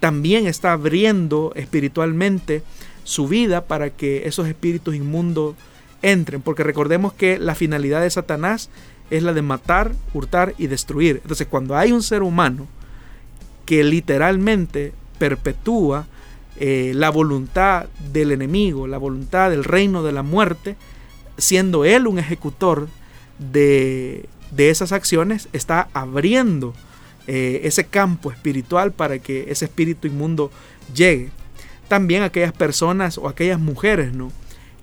también está abriendo espiritualmente su vida para que esos espíritus inmundos entren, porque recordemos que la finalidad de Satanás es la de matar, hurtar y destruir. Entonces, cuando hay un ser humano que literalmente perpetúa eh, la voluntad del enemigo, la voluntad del reino de la muerte, siendo él un ejecutor de, esas acciones, está abriendo eh, ese campo espiritual para que ese espíritu inmundo llegue. También aquellas personas o aquellas mujeres ¿no?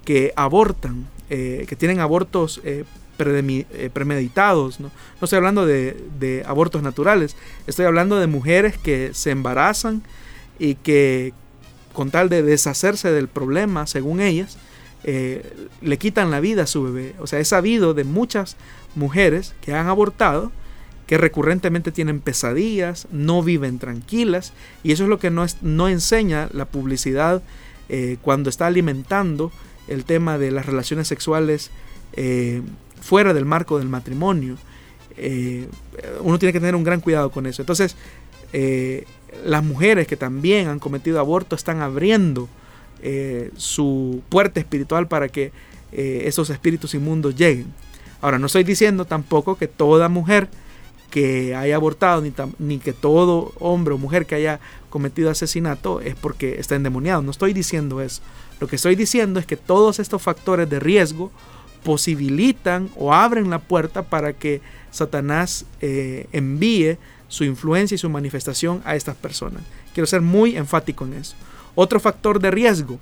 que abortan, eh, que tienen abortos eh, premeditados. ¿no? no estoy hablando de, abortos naturales, estoy hablando de mujeres que se embarazan y que con tal de deshacerse del problema, según ellas, eh, le quitan la vida a su bebé. O sea, he sabido de muchas mujeres que han abortado que recurrentemente tienen pesadillas, no viven tranquilas, y eso es lo que no, enseña la publicidad eh, cuando está alimentando el tema de las relaciones sexuales fuera del marco del matrimonio. Eh, uno tiene que tener un gran cuidado con eso. Entonces, eh, las mujeres que también han cometido aborto están abriendo eh, su puerta espiritual para que esos espíritus inmundos lleguen. Ahora, no estoy diciendo tampoco que toda mujer que haya abortado, ni, ni, que todo hombre o mujer que haya cometido asesinato es porque está endemoniado. No estoy diciendo eso. Lo que estoy diciendo es que todos estos factores de riesgo posibilitan o abren la puerta para que Satanás eh, envíe su influencia y su manifestación a estas personas. Quiero ser muy enfático en eso. Otro factor de riesgo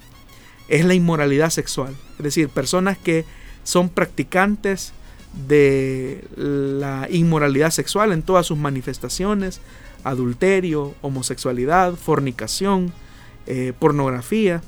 es la inmoralidad sexual, es decir, personas que son practicantes de la inmoralidad sexual en todas sus manifestaciones, adulterio, homosexualidad, fornicación, eh, pornografía,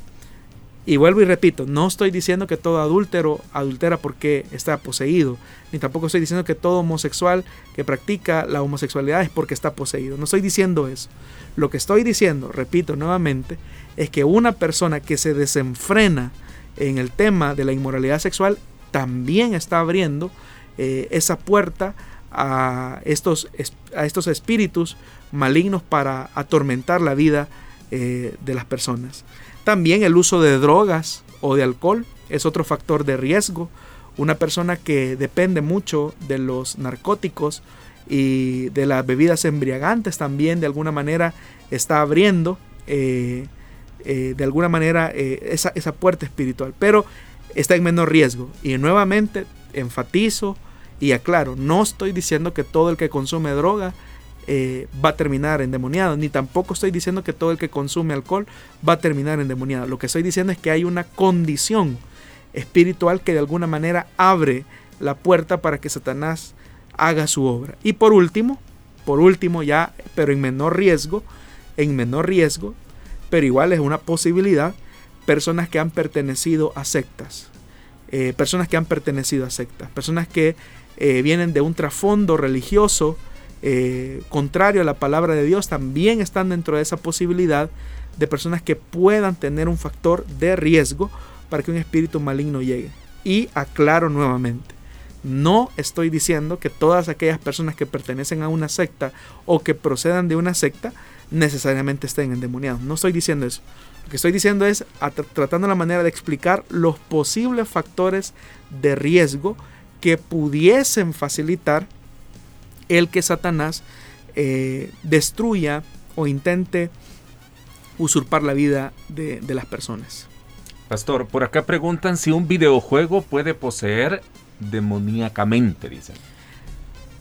y vuelvo y repito, no estoy diciendo que todo adúltero adultera porque está poseído, ni tampoco estoy diciendo que todo homosexual que practica la homosexualidad es porque está poseído. No estoy diciendo eso. Lo que estoy diciendo, repito nuevamente, es que una persona que se desenfrena en el tema de la inmoralidad sexual también está abriendo eh, esa puerta a estos, a estos espíritus malignos para atormentar la vida eh, de las personas. También el uso de drogas o de alcohol es otro factor de riesgo. Una persona que depende mucho de los narcóticos y de las bebidas embriagantes también de alguna manera está abriendo eh, de alguna manera esa, esa puerta espiritual, pero está en menor riesgo. Y nuevamente enfatizo y aclaro, no estoy diciendo que todo el que consume droga eh, va a terminar endemoniado, ni tampoco estoy diciendo que todo el que consume alcohol va a terminar endemoniado. Lo que estoy diciendo es que hay una condición espiritual que de alguna manera abre la puerta para que Satanás haga su obra. Y por último, por último ya, pero en menor riesgo, en menor riesgo, pero igual es una posibilidad, personas que han pertenecido a sectas, eh, personas que han pertenecido a sectas, personas que eh, vienen de un trasfondo religioso eh, contrario a la palabra de Dios también están dentro de esa posibilidad de personas que puedan tener un factor de riesgo para que un espíritu maligno llegue. Y aclaro nuevamente, no estoy diciendo que todas aquellas personas que pertenecen a una secta o que procedan de una secta necesariamente estén endemoniados. No estoy diciendo eso. Lo que estoy diciendo es tratando la manera de explicar los posibles factores de riesgo que pudiesen facilitar el que Satanás eh, destruya o intente usurpar la vida de, las personas. Pastor, por acá preguntan si un videojuego puede poseer demoníacamente, dicen.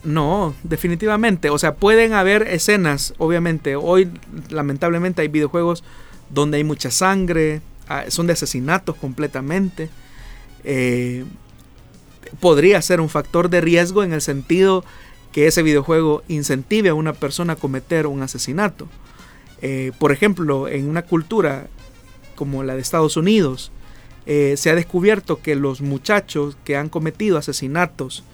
No, definitivamente. O sea, pueden haber escenas, obviamente. Hoy, lamentablemente, hay videojuegos donde hay mucha sangre, ah, son de asesinatos completamente. Eh, podría ser un factor de riesgo en el sentido que ese videojuego incentive a una persona a cometer un asesinato. Eh, por ejemplo, en una cultura como la de Estados Unidos, eh, se ha descubierto que los muchachos que han cometido asesinatos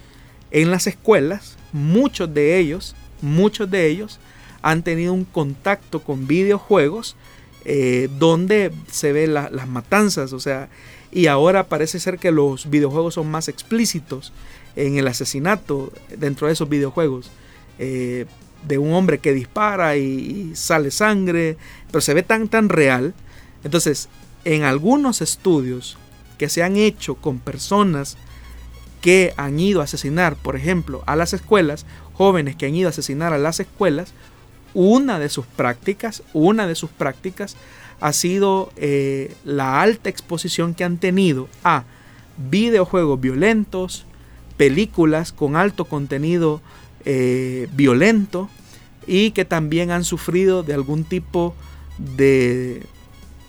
en las escuelas, muchos de ellos, muchos de ellos han tenido un contacto con videojuegos eh, donde se ven las matanzas, o sea, y ahora parece ser que los videojuegos son más explícitos en el asesinato dentro de esos videojuegos. Eh, de un hombre que dispara y, sale sangre, pero se ve tan tan real. Entonces, en algunos estudios que se han hecho con personas que han ido a asesinar, por ejemplo, a las escuelas, jóvenes que han ido a asesinar a las escuelas, una de sus prácticas, una de sus prácticas ha sido eh, la alta exposición que han tenido a videojuegos violentos, películas con alto contenido eh, violento y que también han sufrido de algún tipo de,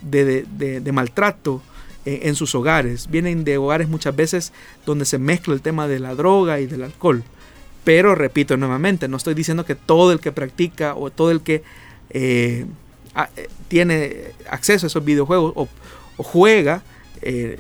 de, maltrato en, sus hogares. Vienen de hogares muchas veces donde se mezcla el tema de la droga y del alcohol. Pero repito nuevamente, no estoy diciendo que todo el que practica o todo el que eh, eh, tiene acceso a esos videojuegos o, juega eh,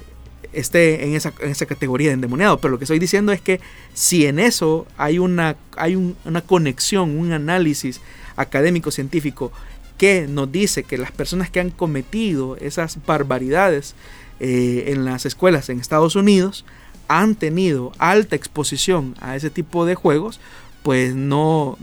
esté en esa, en esa, categoría de endemoniado. Pero lo que estoy diciendo es que si en eso hay una, hay una conexión, un análisis académico científico que nos dice que las personas que han cometido esas barbaridades eh, en las escuelas en Estados Unidos han tenido alta exposición a ese tipo de juegos, pues no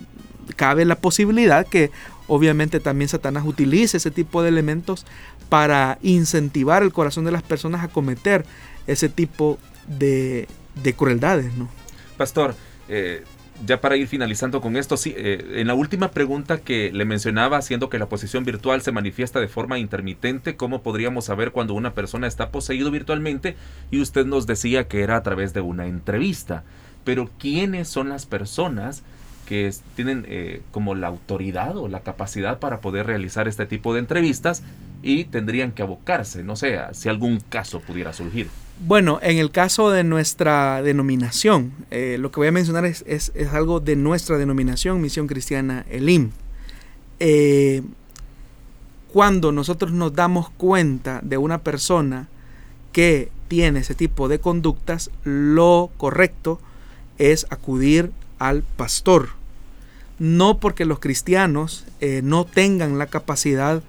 cabe la posibilidad que obviamente también Satanás utilice ese tipo de elementos para incentivar el corazón de las personas a cometer ese tipo de, crueldades, ¿no? Pastor, eh, ya para ir finalizando con esto, eh, en la última pregunta que le mencionaba, siendo que la posesión virtual se manifiesta de forma intermitente, ¿cómo podríamos saber cuando una persona está poseído virtualmente? Y usted nos decía que era a través de una entrevista. Pero ¿quiénes son las personas que tienen eh, como la autoridad o la capacidad para poder realizar este tipo de entrevistas y tendrían que abocarse, no sé, si algún caso pudiera surgir. Bueno, en el caso de nuestra denominación, eh, lo que voy a mencionar es, algo de nuestra denominación, Misión Cristiana Elim. Eh, cuando nosotros nos damos cuenta de una persona que tiene ese tipo de conductas, lo correcto es acudir al pastor no porque los cristianos eh, no tengan la capacidad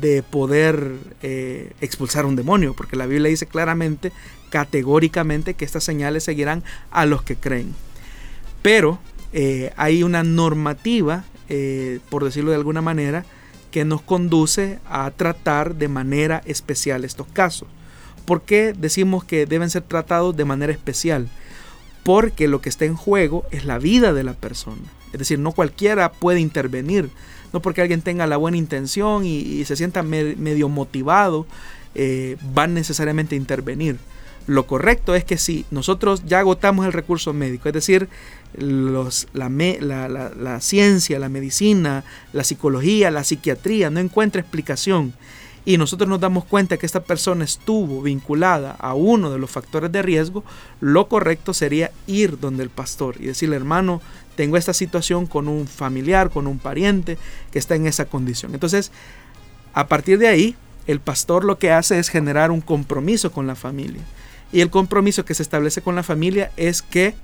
de poder eh, expulsar un demonio, porque la Biblia dice claramente, categóricamente, que estas señales seguirán a los que creen. Pero eh, hay una normativa, por decirlo de alguna manera, que nos conduce a tratar de manera especial estos casos. ¿Por qué decimos que deben ser tratados de manera especial? Porque lo que está en juego es la vida de la persona. Es decir, no cualquiera puede intervenir. No porque alguien tenga la buena intención y, se sienta medio motivado, eh, van necesariamente a intervenir. Lo correcto es que si nosotros ya agotamos el recurso médico, es decir, los, la, la, ciencia, la medicina, la psicología, la psiquiatría no encuentra explicación y nosotros nos damos cuenta que esta persona estuvo vinculada a uno de los factores de riesgo, lo correcto sería ir donde el pastor y decirle, hermano, tengo esta situación con un familiar, con un pariente que está en esa condición. Entonces, a partir de ahí, el pastor lo que hace es generar un compromiso con la familia. Y el compromiso que se establece con la familia es que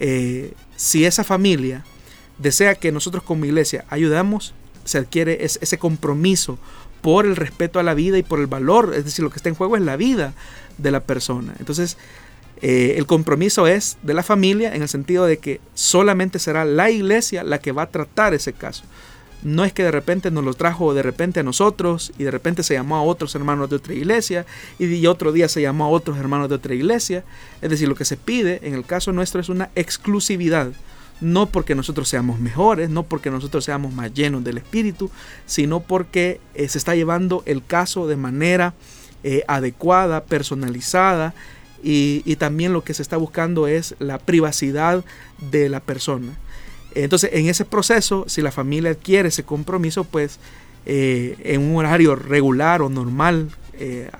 eh, si esa familia desea que nosotros como iglesia ayudamos, se adquiere ese compromiso por el respeto a la vida y por el valor, es decir, lo que está en juego es la vida de la persona. Entonces, eh, el compromiso es de la familia en el sentido de que solamente será la iglesia la que va a tratar ese caso. No es que de repente nos lo trajo de repente a nosotros y de repente se llamó a otros hermanos de otra iglesia y otro día se llamó a otros hermanos de otra iglesia. Es decir, lo que se pide en el caso nuestro es una exclusividad. No porque nosotros seamos mejores, no porque nosotros seamos más llenos del Espíritu, sino porque eh, se está llevando el caso de manera eh, adecuada, personalizada y, también lo que se está buscando es la privacidad de la persona. Entonces, en ese proceso, si la familia adquiere ese compromiso, pues eh, en un horario regular o normal, eh,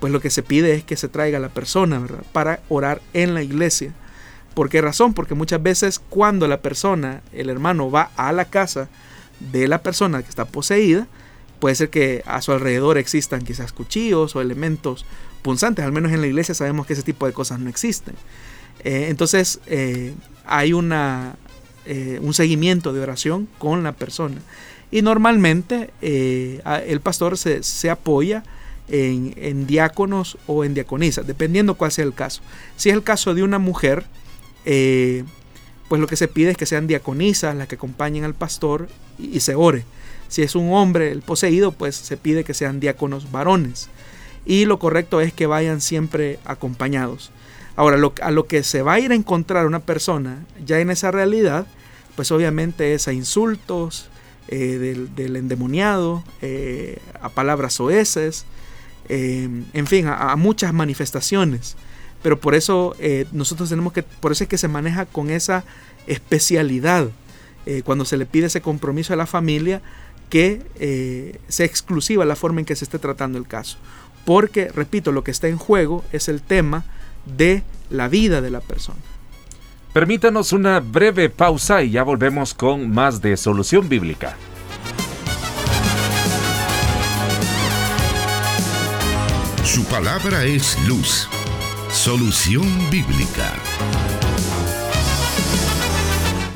pues lo que se pide es que se traiga a la persona, ¿verdad? Para orar en la iglesia. ¿Por qué razón? Porque muchas veces cuando la persona, el hermano, va a la casa de la persona que está poseída, puede ser que a su alrededor existan quizás cuchillos o elementos punzantes. Al menos en la iglesia sabemos que ese tipo de cosas no existen. Eh, entonces eh, hay una, eh, un seguimiento de oración con la persona. Y normalmente el pastor se, se apoya en, en, diáconos o en diaconisas, dependiendo cuál sea el caso. Si es el caso de una mujer, pues lo que se pide es que sean diaconisas las que acompañen al pastor y, se ore. Si es un hombre el poseído, pues se pide que sean diáconos varones. Y lo correcto es que vayan siempre acompañados. Ahora, a lo que se va a ir a encontrar una persona ya en esa realidad, pues obviamente es a insultos eh, del, endemoniado, eh, a palabras oeces, eh, en fin, a, muchas manifestaciones pero por eso nosotros tenemos que, por eso es que se maneja con esa especialidad cuando se le pide ese compromiso a la familia que sea exclusiva la forma en que se esté tratando el caso. Porque, repito, lo que está en juego es el tema de la vida de la persona. Permítanos una breve pausa y ya volvemos con más de Solución Bíblica. Su palabra es luz Solución Bíblica.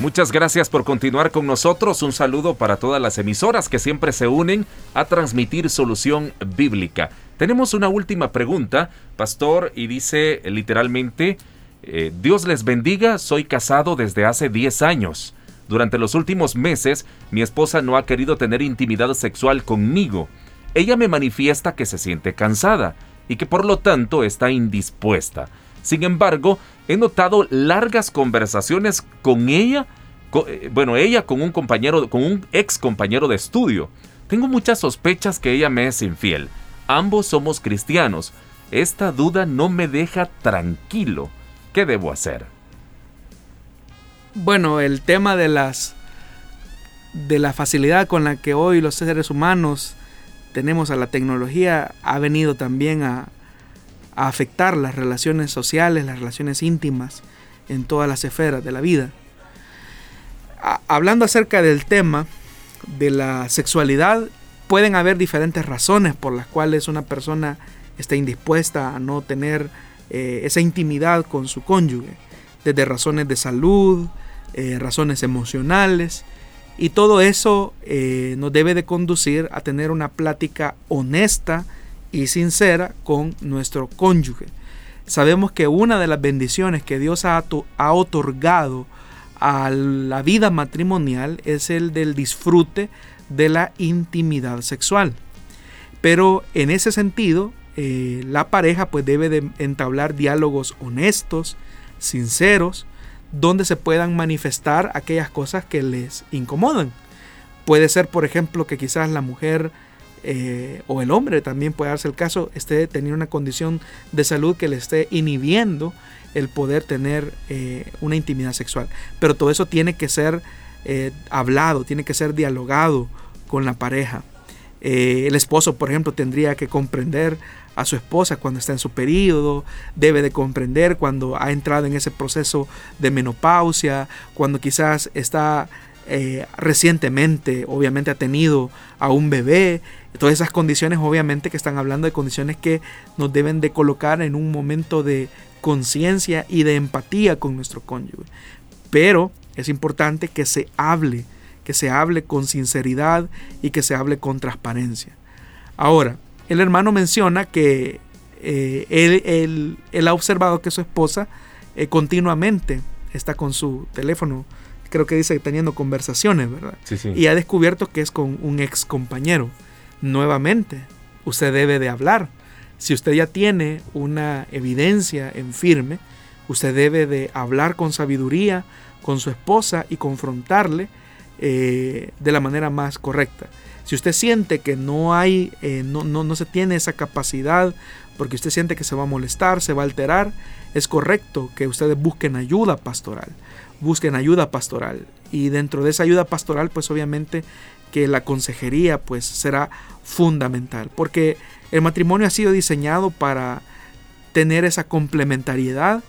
Muchas gracias por continuar con nosotros. Un saludo para todas las emisoras que siempre se unen a transmitir solución bíblica. Tenemos una última pregunta, pastor, y dice literalmente, eh, Dios les bendiga, soy casado desde hace 10 años. Durante los últimos meses, mi esposa no ha querido tener intimidad sexual conmigo. Ella me manifiesta que se siente cansada y que por lo tanto está indispuesta. Sin embargo, he notado largas conversaciones con ella, eh, bueno, ella con un compañero, con un ex compañero de estudio. Tengo muchas sospechas que ella me es infiel. Ambos somos cristianos. Esta duda no me deja tranquilo. ¿Qué debo hacer? Bueno, el tema de las de la facilidad con la que hoy los seres humanos tenemos a la tecnología ha venido también a, afectar las relaciones sociales, las relaciones íntimas en todas las esferas de la vida. hablando acerca del tema de la sexualidad, pueden haber diferentes razones por las cuales una persona está indispuesta a no tener eh, esa intimidad con su cónyuge, desde razones de salud, eh, razones emocionales, y todo eso eh, nos debe de conducir a tener una plática honesta y sincera con nuestro cónyuge. Sabemos que una de las bendiciones que Dios ha, otorgado a la vida matrimonial es el del disfrute de la intimidad sexual. Pero en ese sentido, eh, la pareja pues debe de entablar diálogos honestos, sinceros, donde se puedan manifestar aquellas cosas que les incomodan. Puede ser, por ejemplo, que quizás la mujer eh, o el hombre también puede darse el caso, esté teniendo una condición de salud que le esté inhibiendo el poder tener eh, una intimidad sexual. Pero todo eso tiene que ser eh, hablado, tiene que ser dialogado con la pareja. el esposo, por ejemplo, tendría que comprender a su esposa cuando está en su periodo, debe de comprender cuando ha entrado en ese proceso de menopausia, cuando quizás está eh, recientemente, obviamente ha tenido a un bebé, todas esas condiciones obviamente que están hablando de condiciones que nos deben de colocar en un momento de conciencia y de empatía con nuestro cónyuge. Pero es importante que se hable, que se hable con sinceridad y que se hable con transparencia. Ahora, el hermano menciona que eh, él, ha observado que su esposa eh, continuamente está con su teléfono, creo que dice teniendo conversaciones, ¿verdad? Y ha descubierto que es con un ex compañero. Nuevamente, usted debe de hablar. Si usted ya tiene una evidencia en firme, usted debe de hablar con sabiduría con su esposa y confrontarle eh, de la manera más correcta. Si usted siente que no hay, eh, no, no, no se tiene esa capacidad, porque usted siente que se va a molestar, se va a alterar, es correcto que ustedes busquen ayuda pastoral. Busquen ayuda pastoral. Y dentro de esa ayuda pastoral, pues obviamente que la consejería pues será fundamental. Porque el matrimonio ha sido diseñado para tener esa complementariedad.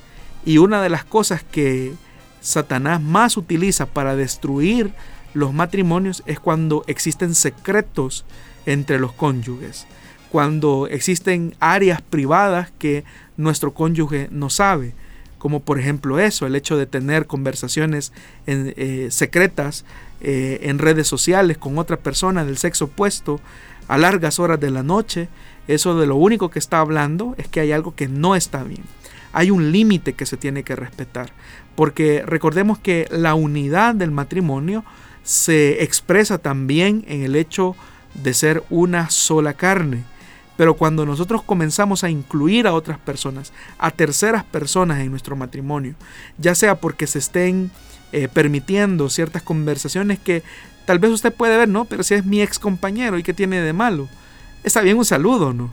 Y una de las cosas que Satanás más utiliza para destruir los matrimonios es cuando existen secretos entre los cónyuges, cuando existen áreas privadas que nuestro cónyuge no sabe, como por ejemplo eso, el hecho de tener conversaciones en, eh, secretas eh, en redes sociales con otra persona del sexo opuesto a largas horas de la noche, eso de lo único que está hablando es que hay algo que no está bien. Hay un límite que se tiene que respetar. Porque recordemos que la unidad del matrimonio se expresa también en el hecho de ser una sola carne. Pero cuando nosotros comenzamos a incluir a otras personas, a terceras personas en nuestro matrimonio, ya sea porque se estén eh, permitiendo ciertas conversaciones que tal vez usted puede ver, ¿no? Pero si es mi ex compañero y qué tiene de malo, está bien un saludo, ¿no?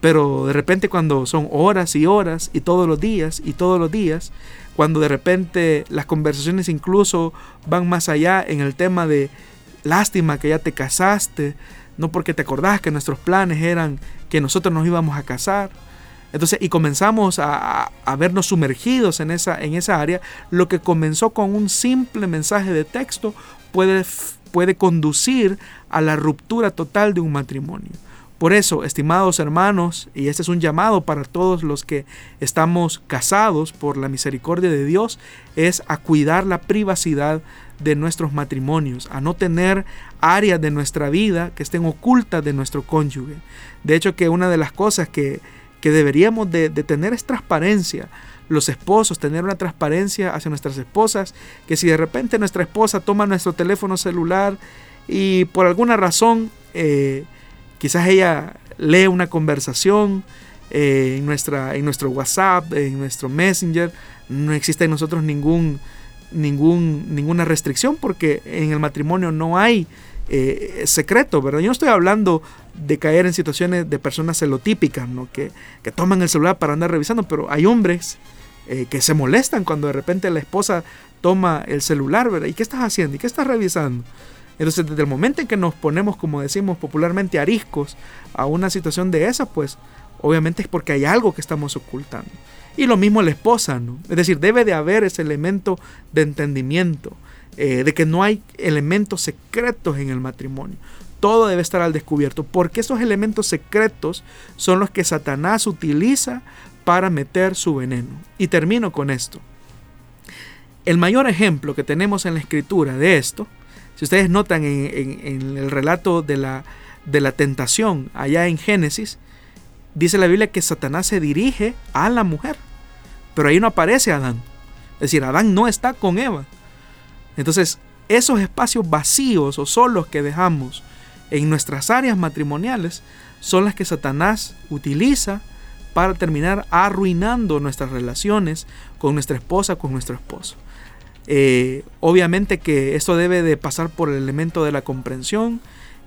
Pero de repente cuando son horas y horas y todos los días y todos los días, cuando de repente las conversaciones incluso van más allá en el tema de lástima que ya te casaste, no porque te acordás que nuestros planes eran que nosotros nos íbamos a casar. Entonces, y comenzamos a, vernos sumergidos en esa, en esa área, lo que comenzó con un simple mensaje de texto puede, puede conducir a la ruptura total de un matrimonio. Por eso, estimados hermanos, y este es un llamado para todos los que estamos casados por la misericordia de Dios, es a cuidar la privacidad de nuestros matrimonios, a no tener áreas de nuestra vida que estén ocultas de nuestro cónyuge. De hecho, que una de las cosas que, deberíamos de, de tener es transparencia los esposos, tener una transparencia hacia nuestras esposas, que si de repente nuestra esposa toma nuestro teléfono celular y por alguna razón eh, Quizás ella lee una conversación eh, en, nuestra, en nuestro WhatsApp, en nuestro Messenger. No existe en nosotros ningún, ningún, ninguna restricción porque en el matrimonio no hay eh, secreto, ¿verdad? Yo no estoy hablando de caer en situaciones de personas celotípicas, ¿no? Que, que toman el celular para andar revisando, pero hay hombres eh, que se molestan cuando de repente la esposa toma el celular, ¿verdad? ¿Y qué estás haciendo? ¿Y qué estás revisando? Entonces, desde el momento en que nos ponemos, como decimos popularmente, ariscos a una situación de esa, pues obviamente es porque hay algo que estamos ocultando. Y lo mismo la esposa, ¿no? Es decir, debe de haber ese elemento de entendimiento, eh, de que no hay elementos secretos en el matrimonio. Todo debe estar al descubierto, porque esos elementos secretos son los que Satanás utiliza para meter su veneno. Y termino con esto. El mayor ejemplo que tenemos en la escritura de esto si ustedes notan en, el relato de la, de la tentación allá en Génesis, dice la Biblia que Satanás se dirige a la mujer, pero ahí no aparece Adán. Es decir, Adán no está con Eva. Entonces, esos espacios vacíos o solos que dejamos en nuestras áreas matrimoniales son las que Satanás utiliza para terminar arruinando nuestras relaciones con nuestra esposa, con nuestro esposo. Eh, obviamente que esto debe de pasar por el elemento de la comprensión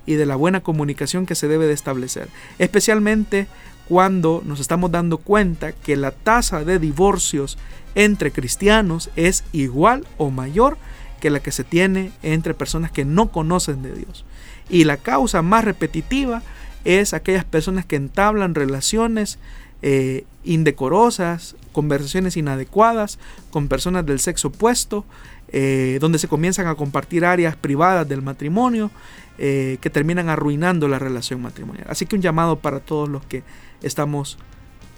y de la buena comunicación que se debe de establecer, especialmente cuando nos estamos dando cuenta que la tasa de divorcios entre cristianos es igual o mayor que la que se tiene entre personas que no conocen de Dios. Y la causa más repetitiva es aquellas personas que entablan relaciones eh, indecorosas, conversaciones inadecuadas con personas del sexo opuesto, eh, donde se comienzan a compartir áreas privadas del matrimonio eh, que terminan arruinando la relación matrimonial. Así que un llamado para todos los que estamos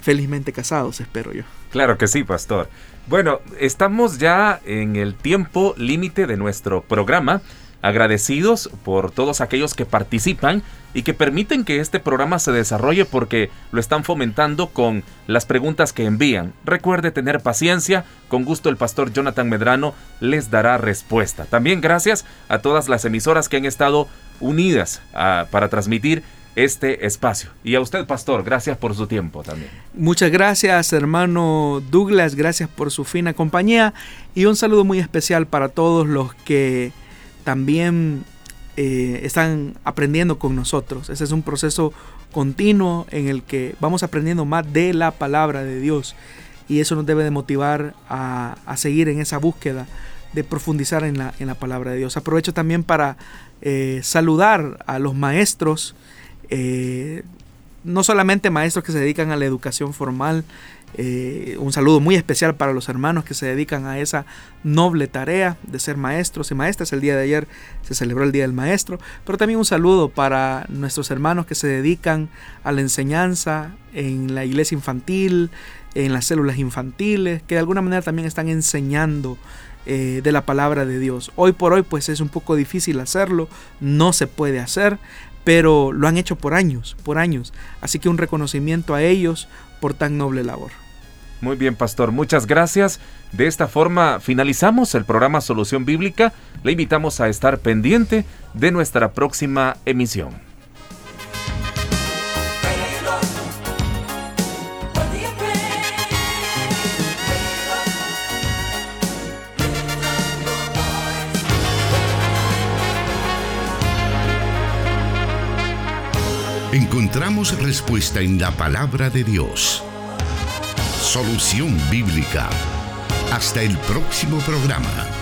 felizmente casados, espero yo. Claro que sí, pastor. Bueno, estamos ya en el tiempo límite de nuestro programa agradecidos por todos aquellos que participan y que permiten que este programa se desarrolle porque lo están fomentando con las preguntas que envían. Recuerde tener paciencia, con gusto el pastor Jonathan Medrano les dará respuesta. También gracias a todas las emisoras que han estado unidas ah, para transmitir este espacio. Y a usted, pastor, gracias por su tiempo también. Muchas gracias, hermano Douglas, gracias por su fina compañía y un saludo muy especial para todos los que también eh, están aprendiendo con nosotros. Ese es un proceso continuo en el que vamos aprendiendo más de la palabra de Dios y eso nos debe de motivar a, seguir en esa búsqueda de profundizar en la, en la palabra de Dios. Aprovecho también para eh, saludar a los maestros, eh, no solamente maestros que se dedican a la educación formal, eh, un saludo muy especial para los hermanos que se dedican a esa noble tarea de ser maestros y maestras. El día de ayer se celebró el Día del Maestro, pero también un saludo para nuestros hermanos que se dedican a la enseñanza en la iglesia infantil, en las células infantiles, que de alguna manera también están enseñando eh, de la palabra de Dios. Hoy por hoy pues es un poco difícil hacerlo, no se puede hacer, pero lo han hecho por años, por años. Así que un reconocimiento a ellos por tan noble labor. Muy bien, pastor, muchas gracias. De esta forma finalizamos el programa Solución Bíblica. Le invitamos a estar pendiente de nuestra próxima emisión. Encontramos respuesta en la palabra de Dios. Solución bíblica. Hasta el próximo programa.